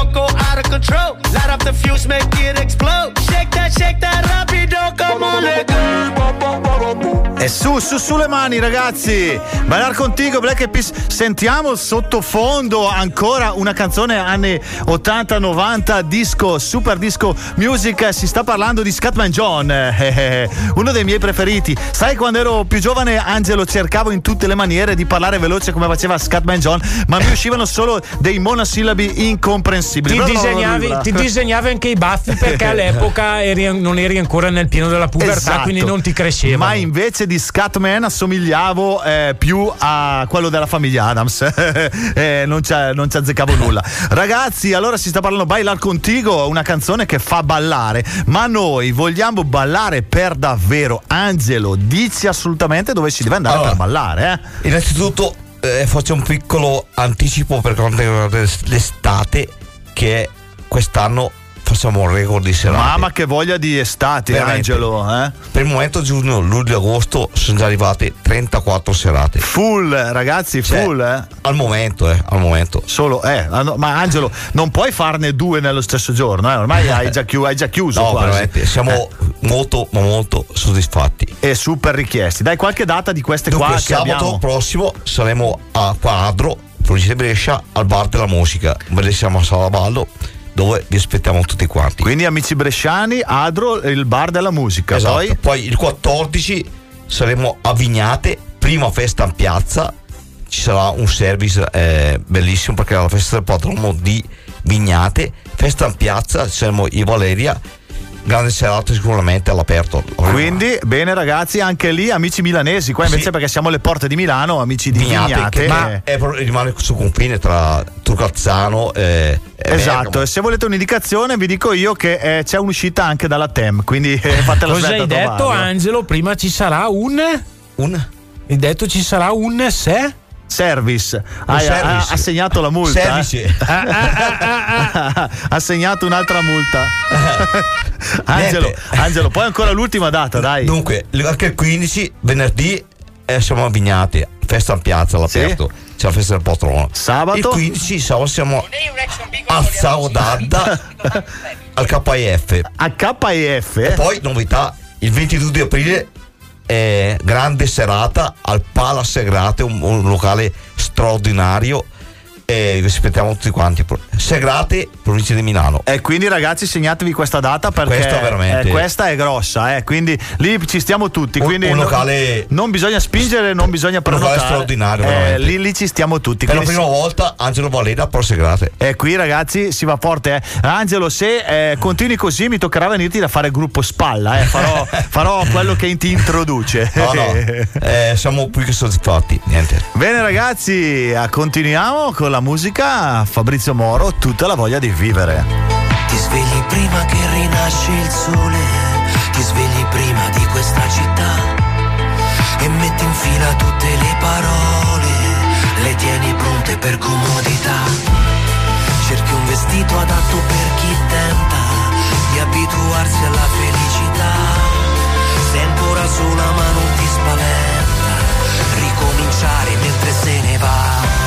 of control. Light up the fuse, make it explode. Shake that, shake that rapido, come on, let go. E su, su, su le mani ragazzi! Ballar contigo, Black Peas. Sentiamo sottofondo ancora una canzone anni 80-90, disco, super disco music. Si sta parlando di Scatman John, [laughs] uno dei miei preferiti. Sai quando ero più giovane, Angelo, cercavo in tutte le maniere di parlare veloce come faceva Scatman John, ma mi uscivano solo dei monosillabi incomprensibili. Ti disegnavi, ti disegnavi anche i baffi perché [laughs] all'epoca eri- non eri ancora nel pieno della pubertà, Esatto. quindi non ti cresceva. Ma invece di Scatman assomigliavo eh, più a quello della famiglia Adams. [laughs] Eh, non, ci, non ci azzeccavo nulla. Ragazzi, allora si sta parlando Bailar Contigo, una canzone che fa ballare. Ma noi vogliamo ballare per davvero. Angelo, dici assolutamente dove si deve andare Allora, per ballare, eh? Innanzitutto eh, faccio un piccolo anticipo per quanto riguarda l'estate che quest'anno facciamo un record di serate. Mamma che voglia di estate, Veramente. Angelo, eh? Per il momento giugno, luglio e agosto sono già arrivate 34 serate. Full, ragazzi, Cioè, full, eh? Al momento, eh, al momento. Solo, eh, ma Angelo, non puoi farne due nello stesso giorno, eh? Ormai hai già, chiu- hai già chiuso. No, quasi. veramente, siamo Eh, molto, ma molto soddisfatti. e super richiesti. Dai qualche data di queste Dunque, qua che sabato abbiamo. prossimo saremo a Quadro, provincia di Brescia, al bar della musica, bellissima sala ballo, dove vi aspettiamo tutti quanti. Quindi amici bresciani, Adro, il bar della musica. Esatto. Poi Poi il 14 saremo a Vignate, prima festa in piazza. Ci sarà un service eh, bellissimo perché è la festa del patrono di Vignate. Festa in piazza, saremo e Valeria. Grande serata sicuramente all'aperto. Quindi, bene ragazzi, anche lì amici milanesi, qua invece Sì. perché siamo alle porte di Milano, amici di Vignate. Vignate, che ma eh, è proprio- rimane sul confine tra Turcazzano e, e Esatto, Bergamo. e se volete un'indicazione vi dico io che eh, c'è un'uscita anche dalla TEM, quindi [laughs] eh, fatela Cosa svelta hai detto, trovarla. Angelo? Prima ci sarà un. Un? Hai detto ci sarà un se? Service. Service. Ha, ha segnato la multa. eh? [laughs] Ha segnato un'altra multa. [laughs] Angelo. Angelo, poi ancora l'ultima data, dai. Dunque, anche il 15, venerdì, eh, siamo a Vignate, festa in piazza all'aperto. C'è la festa del patrono. Sabato? Il 15 sabato siamo [laughs] a Saudadda al KIF. A KIF? E poi, novità, il 22 di aprile eh, grande serata al Palace Segrate, un, un locale straordinario. E vi aspettiamo tutti quanti. Segrate, provincia di Milano. E quindi ragazzi segnatevi questa data perché Questa eh, questa è grossa, eh, quindi lì ci stiamo tutti. Un- quindi un locale- non bisogna spingere, non bisogna locale prenotare. straordinario, Eh, lì, lì ci stiamo tutti. Per la prima volta Angelo Valera Pro Segrate. E qui ragazzi si va forte. eh. Angelo, se eh, continui così mi toccherà venirti da fare gruppo spalla. eh. Farò, [laughs] farò quello che ti introduce. No, no, [laughs] siamo più che soddisfatti. Niente. Bene ragazzi, continuiamo con la musica. Fabrizio Moro, tutta la voglia di vivere. Ti svegli prima che rinasce il sole, ti svegli prima di questa città e metti in fila tutte le parole, le tieni pronte per comodità. vestito adatto per chi tenta di abituarsi alla felicità. Sei ancora sola ma non ti spaventa ricominciare mentre se ne va.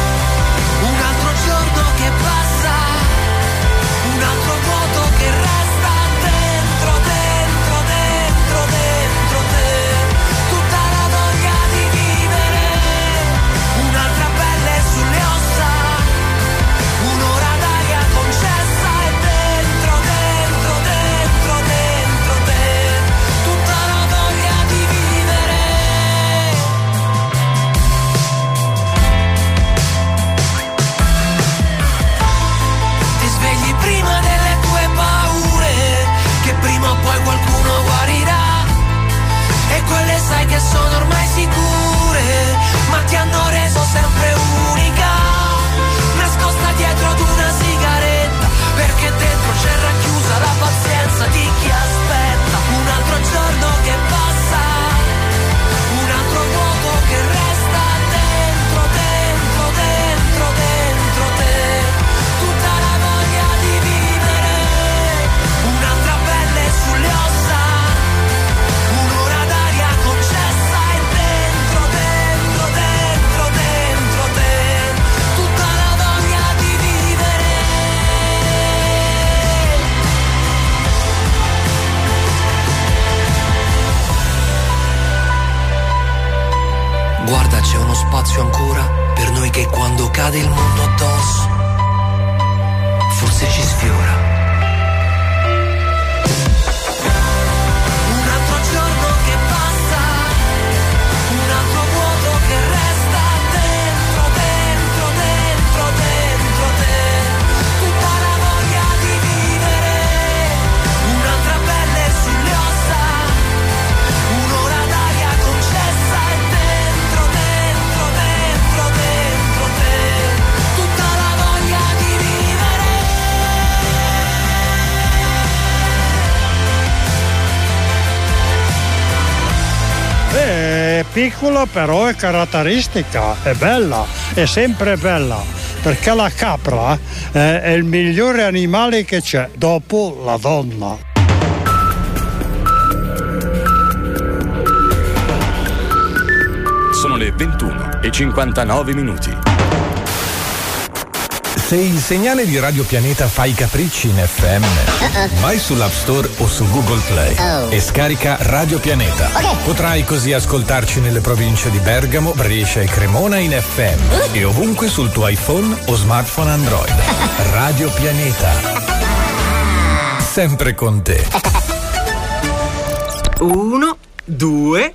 Piccola però è caratteristica, è bella, è sempre bella, perché la capra eh, è il migliore animale che c'è dopo la donna. Sono le 21 e 59 minuti. Se il segnale di Radio Pianeta fa i capricci in FM, vai sull'App Store o su Google Play Oh. e scarica Radio Pianeta. Potrai così ascoltarci nelle province di Bergamo, Brescia e Cremona in FM e ovunque sul tuo iPhone o smartphone Android. [laughs] Radio Pianeta. Sempre con te. Uno, due,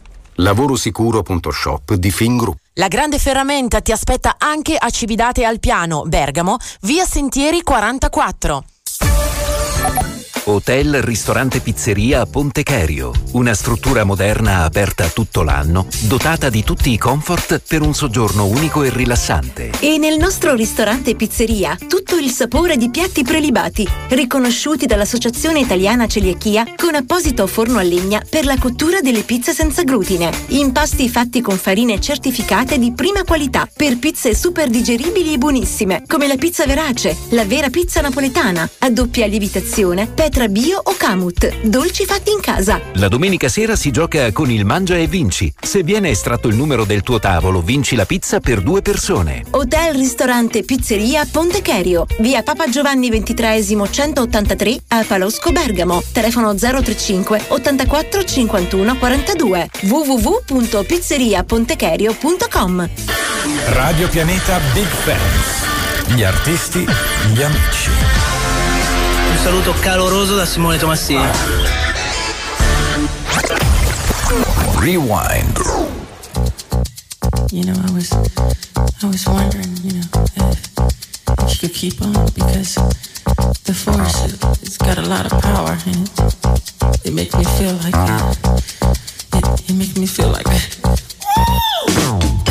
Lavorosicuro.shop di Fingroup. La grande ferramenta ti aspetta anche a Cividate al Piano, Bergamo, via Sentieri 44. Hotel, ristorante, pizzeria Ponte Cherio. Una struttura moderna aperta tutto l'anno, dotata di tutti i comfort per un soggiorno unico e rilassante. E nel nostro ristorante pizzeria tutto il sapore di piatti prelibati, riconosciuti dall'Associazione Italiana Celiachia con apposito forno a legna per la cottura delle pizze senza glutine. Impasti fatti con farine certificate di prima qualità per pizze super digeribili e buonissime, come la pizza verace, la vera pizza napoletana, a doppia lievitazione, petra bio o camut, dolci fatti in casa. La domenica sera si gioca con il Mangia e Vinci. Se viene estratto il numero del tuo tavolo, vinci la pizza per due persone. Hotel, ristorante, pizzeria Ponte Cherio, via Papa Giovanni XXIII 183 a Palosco Bergamo, telefono 035 84 51 42 www.pizzeriapontecherio.com Radio Pianeta Big Fans. Gli artisti, gli amici. Un saluto caloroso da Simone Tomassini. Rewind. You know, I was, I was wondering, you know, if, if you could keep on because The force, it, it's got a lot of power in it. It makes me feel like it. It, it makes me feel like [laughs] Just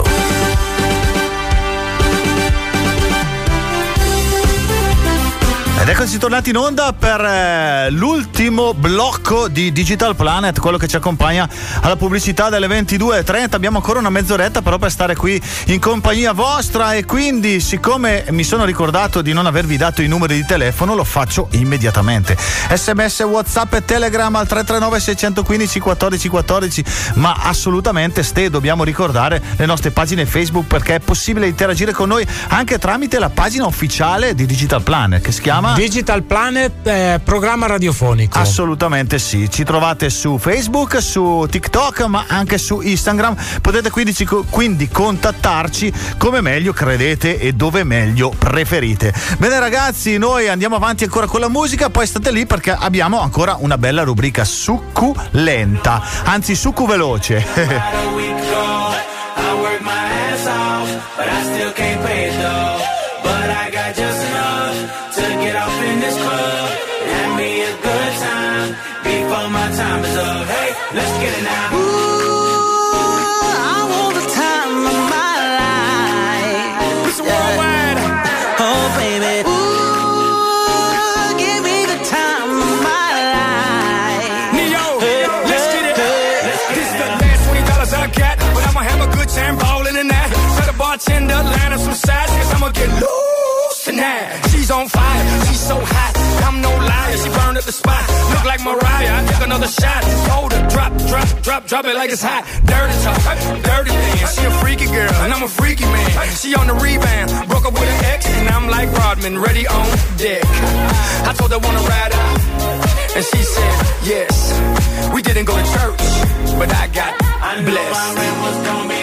Ed eccoci tornati in onda per eh, l'ultimo blocco di Digital Planet, quello che ci accompagna alla pubblicità delle 22.30. Abbiamo ancora una mezz'oretta però per stare qui in compagnia vostra e quindi siccome mi sono ricordato di non avervi dato i numeri di telefono lo faccio immediatamente. Sms, Whatsapp e Telegram al 339 615 14 14, ma assolutamente ste dobbiamo ricordare le nostre pagine Facebook perché è possibile interagire con noi anche tramite la pagina ufficiale di Digital Planet che si chiama Digital Planet, eh, programma radiofonico. Assolutamente sì, ci trovate su Facebook, su TikTok, ma anche su Instagram. Potete quindi, quindi, contattarci come meglio credete e dove meglio preferite. Bene ragazzi, noi andiamo avanti ancora con la musica, poi state lì perché abbiamo ancora una bella rubrica succulenta, anzi succu veloce. [laughs] time tonight. She's on fire, she's so hot. I'm no liar, she burned up the spot. Look like Mariah, I took another shot. Hold it, drop, drop, drop, drop it like it's hot. Dirty talk, dirty dance. She a freaky girl, and I'm a freaky man. She on the rebound, broke up with an ex, and I'm like Rodman, ready on deck. I told her wanna ride out, and she said yes. We didn't go to church, but I got blessed. My rent was gonna be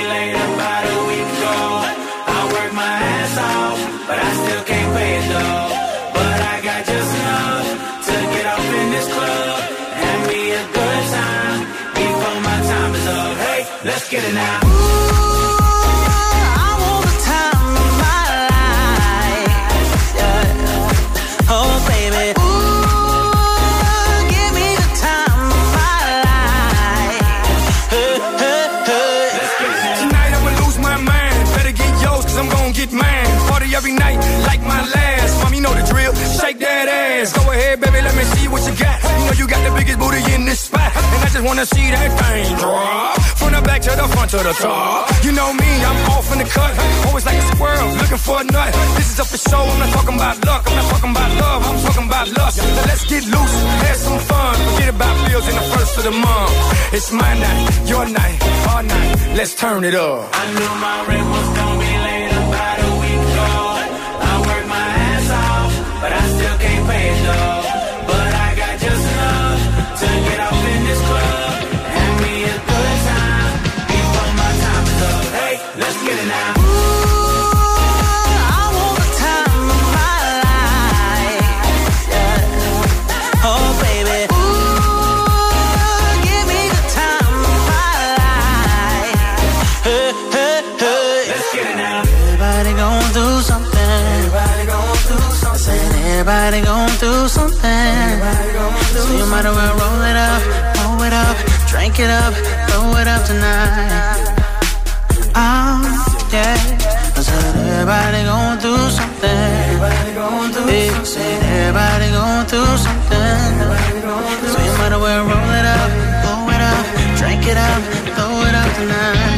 spot. And I just wanna see that thing drop. From the back to the front to the top. You know me, I'm off in the cut. Always like a squirrel, looking for a nut. This is up for show, I'm not talking about luck. I'm not talking about love, I'm talking about lust. So let's get loose, have some fun. Forget about bills in the first of the month. It's my night, your night, our night. Let's turn it up. I knew my rent was gonna be late about a week ago. I worked my ass off, but I still can't pay it though. Everybody going through something. Through so you might as well roll it up, roll it up, drink it up, throw it up tonight. Oh, yeah. I said everybody going through something. Everybody going through yeah, something. Everybody going through something. Going through so you might as well roll it up, blow it up, drink it up, throw it up tonight.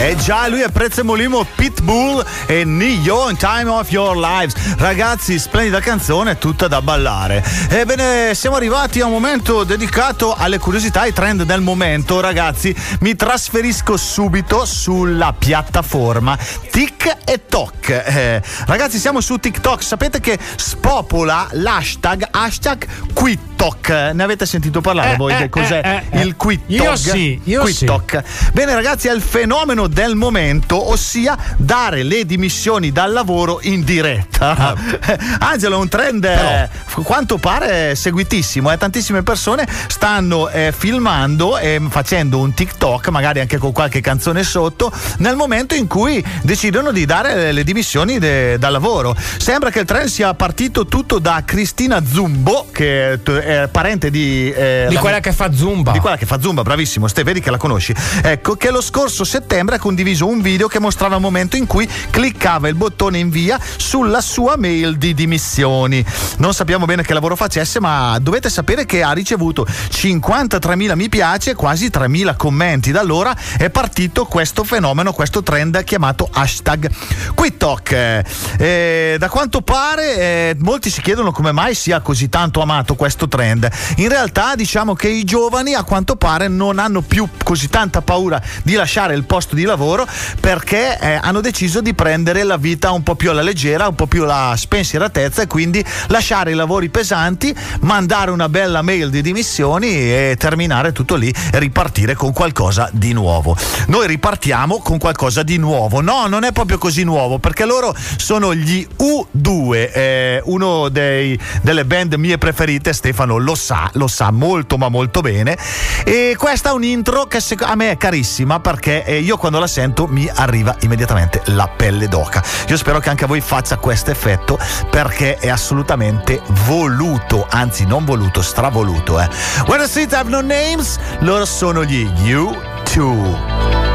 È già, lui è Prezzemolimo Pitbull e Nio in Time of Your Lives. Ragazzi, splendida canzone, tutta da ballare. Ebbene, siamo arrivati a un momento dedicato alle curiosità e trend del momento. Ragazzi, mi trasferisco subito sulla piattaforma Tic e Toc. Eh, ragazzi, siamo su TikTok. Sapete che spopola l'hashtag hashtag QuitTok. Ne avete sentito parlare Eh, voi eh, di cos'è eh, eh, il QuitTok? Io sì, io sì. QuitTok. Bene ragazzi, è il fenomeno del momento, ossia dare le dimissioni dal lavoro in diretta. [laughs] Angelo, è un trend eh, f- quanto pare seguitissimo, eh. tantissime persone stanno eh, filmando e facendo un TikTok, magari anche con qualche canzone sotto, nel momento in cui decidono di dare le, dimissioni de- dal lavoro. Sembra che il trend sia partito tutto da Cristina Zumbo, che è parente di... eh, Di la- quella che fa Zumba. di quella che fa Zumba, bravissimo, Ste, vedi che la conosci. Ecco che lo scorso settembre condiviso un video che mostrava il momento in cui cliccava il bottone invia sulla sua mail di dimissioni. Non sappiamo bene che lavoro facesse, ma dovete sapere che ha ricevuto 53.000 mi piace e quasi 3.000 commenti. Da allora è partito questo fenomeno, questo trend chiamato hashtag. Eh, eh, da quanto pare eh, molti si chiedono come mai sia così tanto amato questo trend. In realtà diciamo che i giovani a quanto pare non hanno più così tanta paura di lasciare il posto di lavoro perché eh, hanno deciso di prendere la vita un po' più alla leggera, un po' più alla spensieratezza e quindi lasciare i lavori pesanti, mandare una bella mail di dimissioni e terminare tutto lì e ripartire con qualcosa di nuovo. Noi ripartiamo con qualcosa di nuovo. No, non è proprio così nuovo perché loro sono gli U2, eh, uno dei- delle band mie preferite, Stefano lo sa, lo sa molto ma molto bene. E questa è un intro che a me è carissima perché eh, io quando la sento mi arriva immediatamente la pelle d'oca. Io spero che anche a voi faccia questo effetto perché è assolutamente voluto, anzi non voluto, stravoluto. Eh. When the streets have no names, loro sono gli U2.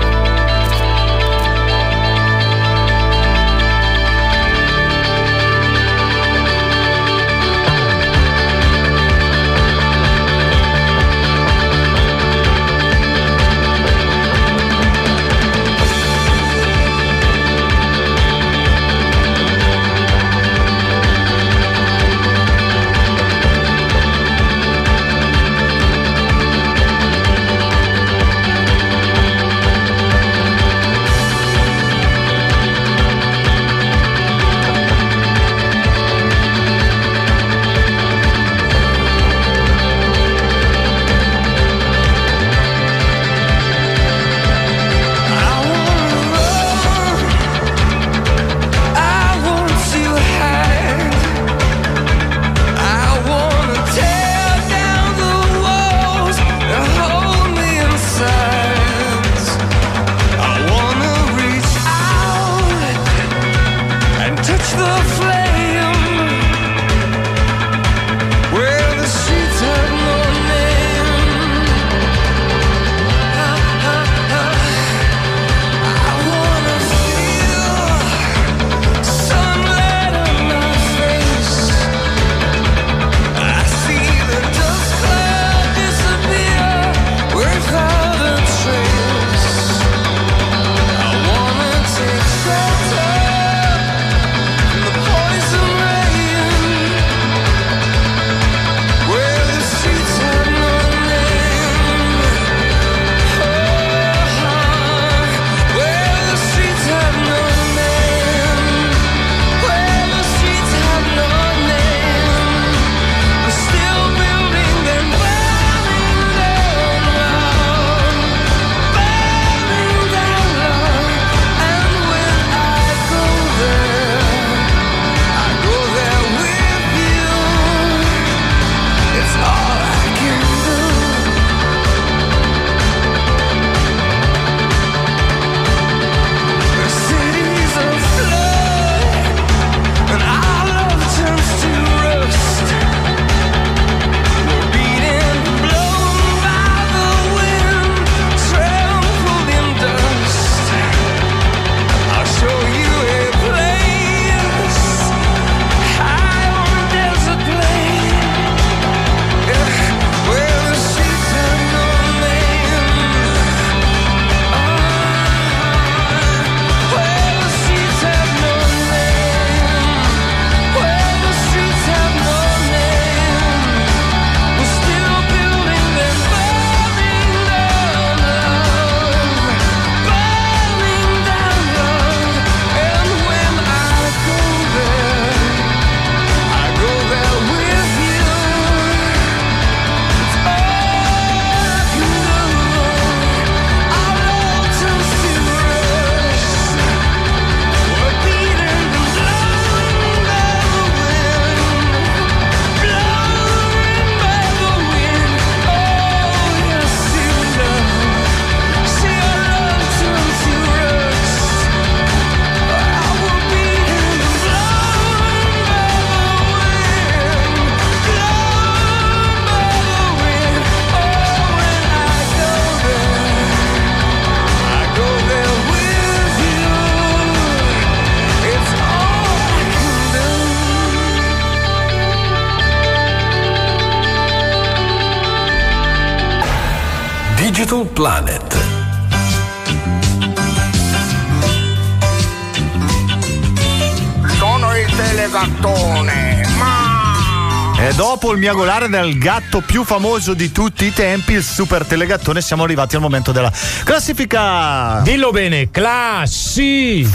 Miagolare del gatto più famoso di tutti i tempi, il super telegattone, siamo arrivati al momento della classifica. Dillo bene, classifica.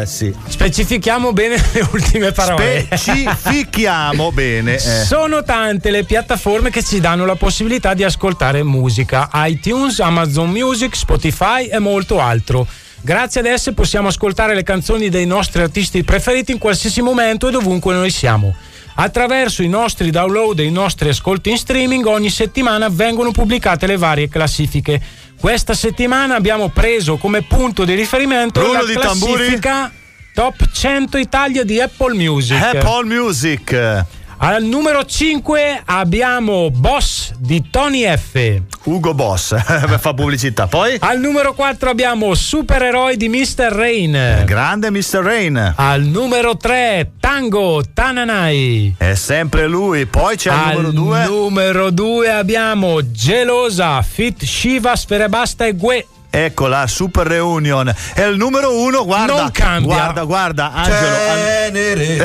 Eh sì. Specifichiamo bene [laughs] le ultime parole. Specifichiamo [laughs] bene. eh. Sono tante le piattaforme che ci danno la possibilità di ascoltare musica: iTunes, Amazon Music, Spotify e molto altro. Grazie ad esse possiamo ascoltare le canzoni dei nostri artisti preferiti in qualsiasi momento e dovunque noi siamo. Attraverso i nostri download e i nostri ascolti in streaming ogni settimana vengono pubblicate le varie classifiche. Questa settimana abbiamo preso come punto di riferimento Rullo la di tamburi. classifica Top 100 Italia di Apple Music. Apple Music. Al numero 5 abbiamo Boss di Tony F. Ugo Boss, [laughs] fa pubblicità. Poi? Al numero 4 abbiamo Supereroi di Mr. Rain. Grande Mr. Rain. Al numero 3 Tango Tananai. È sempre lui. Poi c'è il Al numero 2. numero 2 abbiamo Gelosa Fit Shiva Sferebasta e Gue. Ecco la Super Reunion. E il numero uno, guarda. Non cambia. Guarda, guarda, Angelo. [laughs]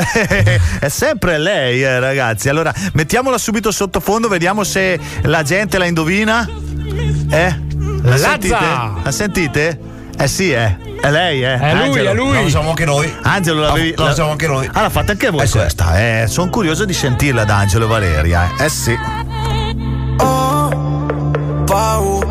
È sempre lei, eh, ragazzi. Allora, mettiamola subito sottofondo, vediamo se la gente la indovina. Eh? La Lazza. sentite? La sentite? Eh sì, eh. È lei, eh. È lui, Angelo. è lui. Lo siamo anche noi. Angelo l'avevi. Lo siamo anche noi. Ah, l'ha fatta anche voi Eh sì. questa. Eh, sono curioso di sentirla da Angelo e Valeria. Eh, eh sì. paura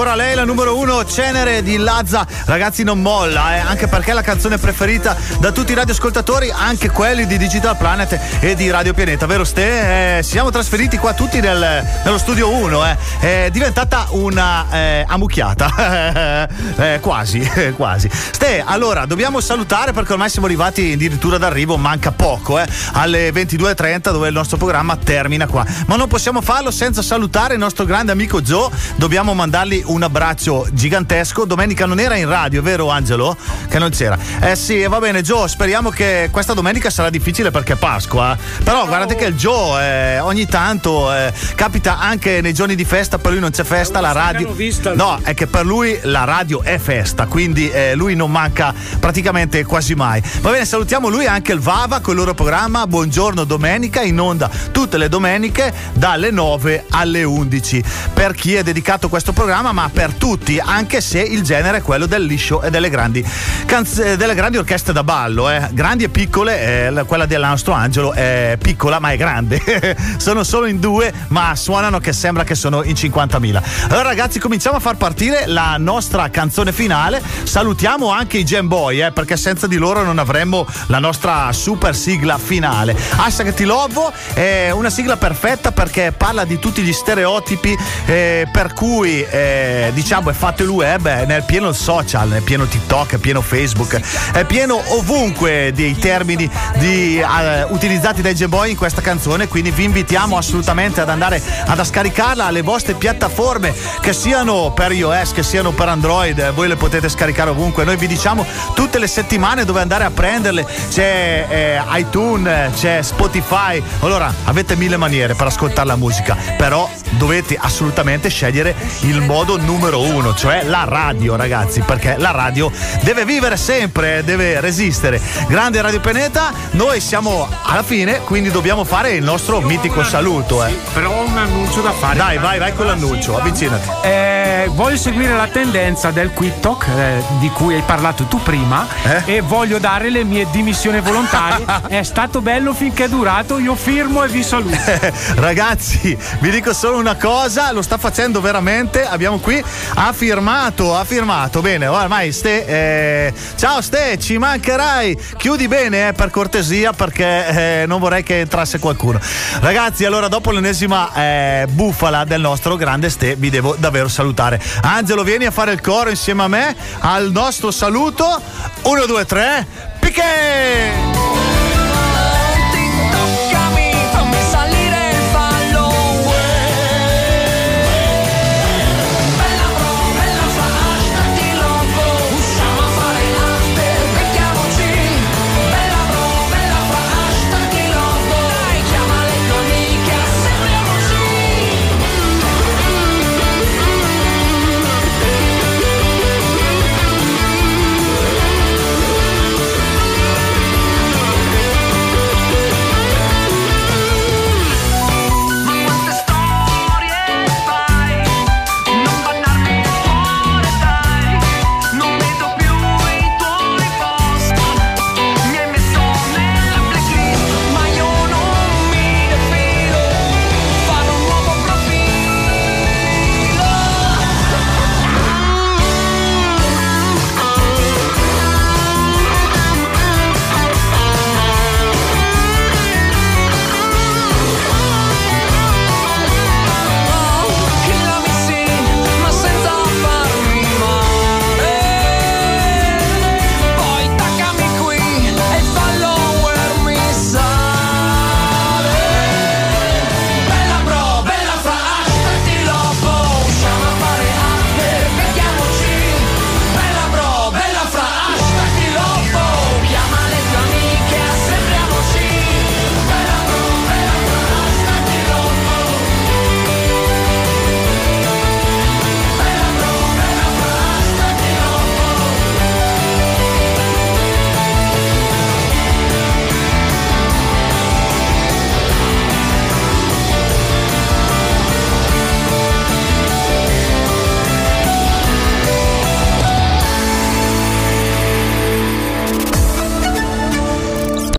ancora lei, la numero uno, Cenere di Lazza. Ragazzi, non molla, eh, anche perché è la canzone preferita da tutti i radioascoltatori, anche quelli di Digital Planet e di Radio Pianeta, vero Ste? Eh, siamo trasferiti qua tutti nel- nello studio 1, eh. È diventata una eh, ammucchiata. [laughs] Eh, quasi, [laughs] quasi. Ste, allora, dobbiamo salutare perché ormai siamo arrivati addirittura d'arrivo, manca poco, eh, alle 22.30 dove il nostro programma termina qua. Ma non possiamo farlo senza salutare il nostro grande amico Joe. Dobbiamo mandargli un abbraccio gigantesco. Domenica non era in radio, vero Angelo? Che non c'era. Eh sì, va bene Joe, speriamo che questa domenica sarà difficile perché è Pasqua. Però guardate che il Joe eh, ogni tanto eh, capita anche nei giorni di festa, per lui non c'è festa, la radio... No, è che per lui la radio è festa, quindi eh, lui non manca praticamente quasi mai. Va bene, salutiamo lui e anche il Vava con il loro programma Buongiorno Domenica in onda tutte le domeniche dalle 9 alle 11. Per chi è dedicato questo programma, ma per tutti, anche se il genere è quello del liscio e delle grandi, canz- eh, delle grandi orchestre da ballo, eh. grandi e piccole, eh, la- quella del Angelo è piccola ma è grande. [laughs] sono solo in due, ma suonano che sembra che sono in 50.000. Allora ragazzi, cominciamo a far partire la nostra canzone finale. Salutiamo anche i Gem Boy, eh, perché senza di loro non avremmo la nostra super sigla finale. Hashtag Ti Lovo è una sigla perfetta perché parla di tutti gli stereotipi eh, per cui eh, diciamo è fatto il web, è nel pieno social, è pieno TikTok, è pieno Facebook, è pieno ovunque dei termini di, eh, utilizzati dai Gem Boy in questa canzone, quindi vi invitiamo assolutamente ad andare ad scaricarla alle vostre piattaforme che siano per iOS, che siano per Android, eh, voi le potete scaricare ovunque, noi vi diciamo tutte le settimane dove andare a prenderle, c'è eh, iTunes, c'è Spotify, allora avete mille maniere per ascoltare la musica, però dovete assolutamente scegliere il modo numero uno, cioè la radio ragazzi, perché la radio deve vivere sempre, deve resistere. Grande Radio Peneta, noi siamo alla fine, quindi dobbiamo fare il nostro mitico saluto. Eh. Però ho un annuncio da fare. Dai, vai, vai con l'annuncio, avvicinati. Eh, voglio seguire la tendenza del Quick Talk eh, di cui hai parlato tu prima Eh? e voglio dare le mie dimissioni volontarie. [laughs] è stato bello finché è durato, io firmo e vi saluto. [laughs] Ragazzi, vi dico solo una cosa, lo sta facendo veramente. Abbiamo qui, ha firmato, ha firmato. Bene, ormai Ste, eh, ciao Ste, ci mancherai. Chiudi bene, eh, per cortesia, perché eh, non vorrei che entrasse qualcuno. Ragazzi, allora dopo l'ennesima eh, bufala del nostro grande Ste, vi devo davvero salutare. Angelo, vieni a fare il coro insieme a me al nostro saluto. Uno, due, tre. Piquet!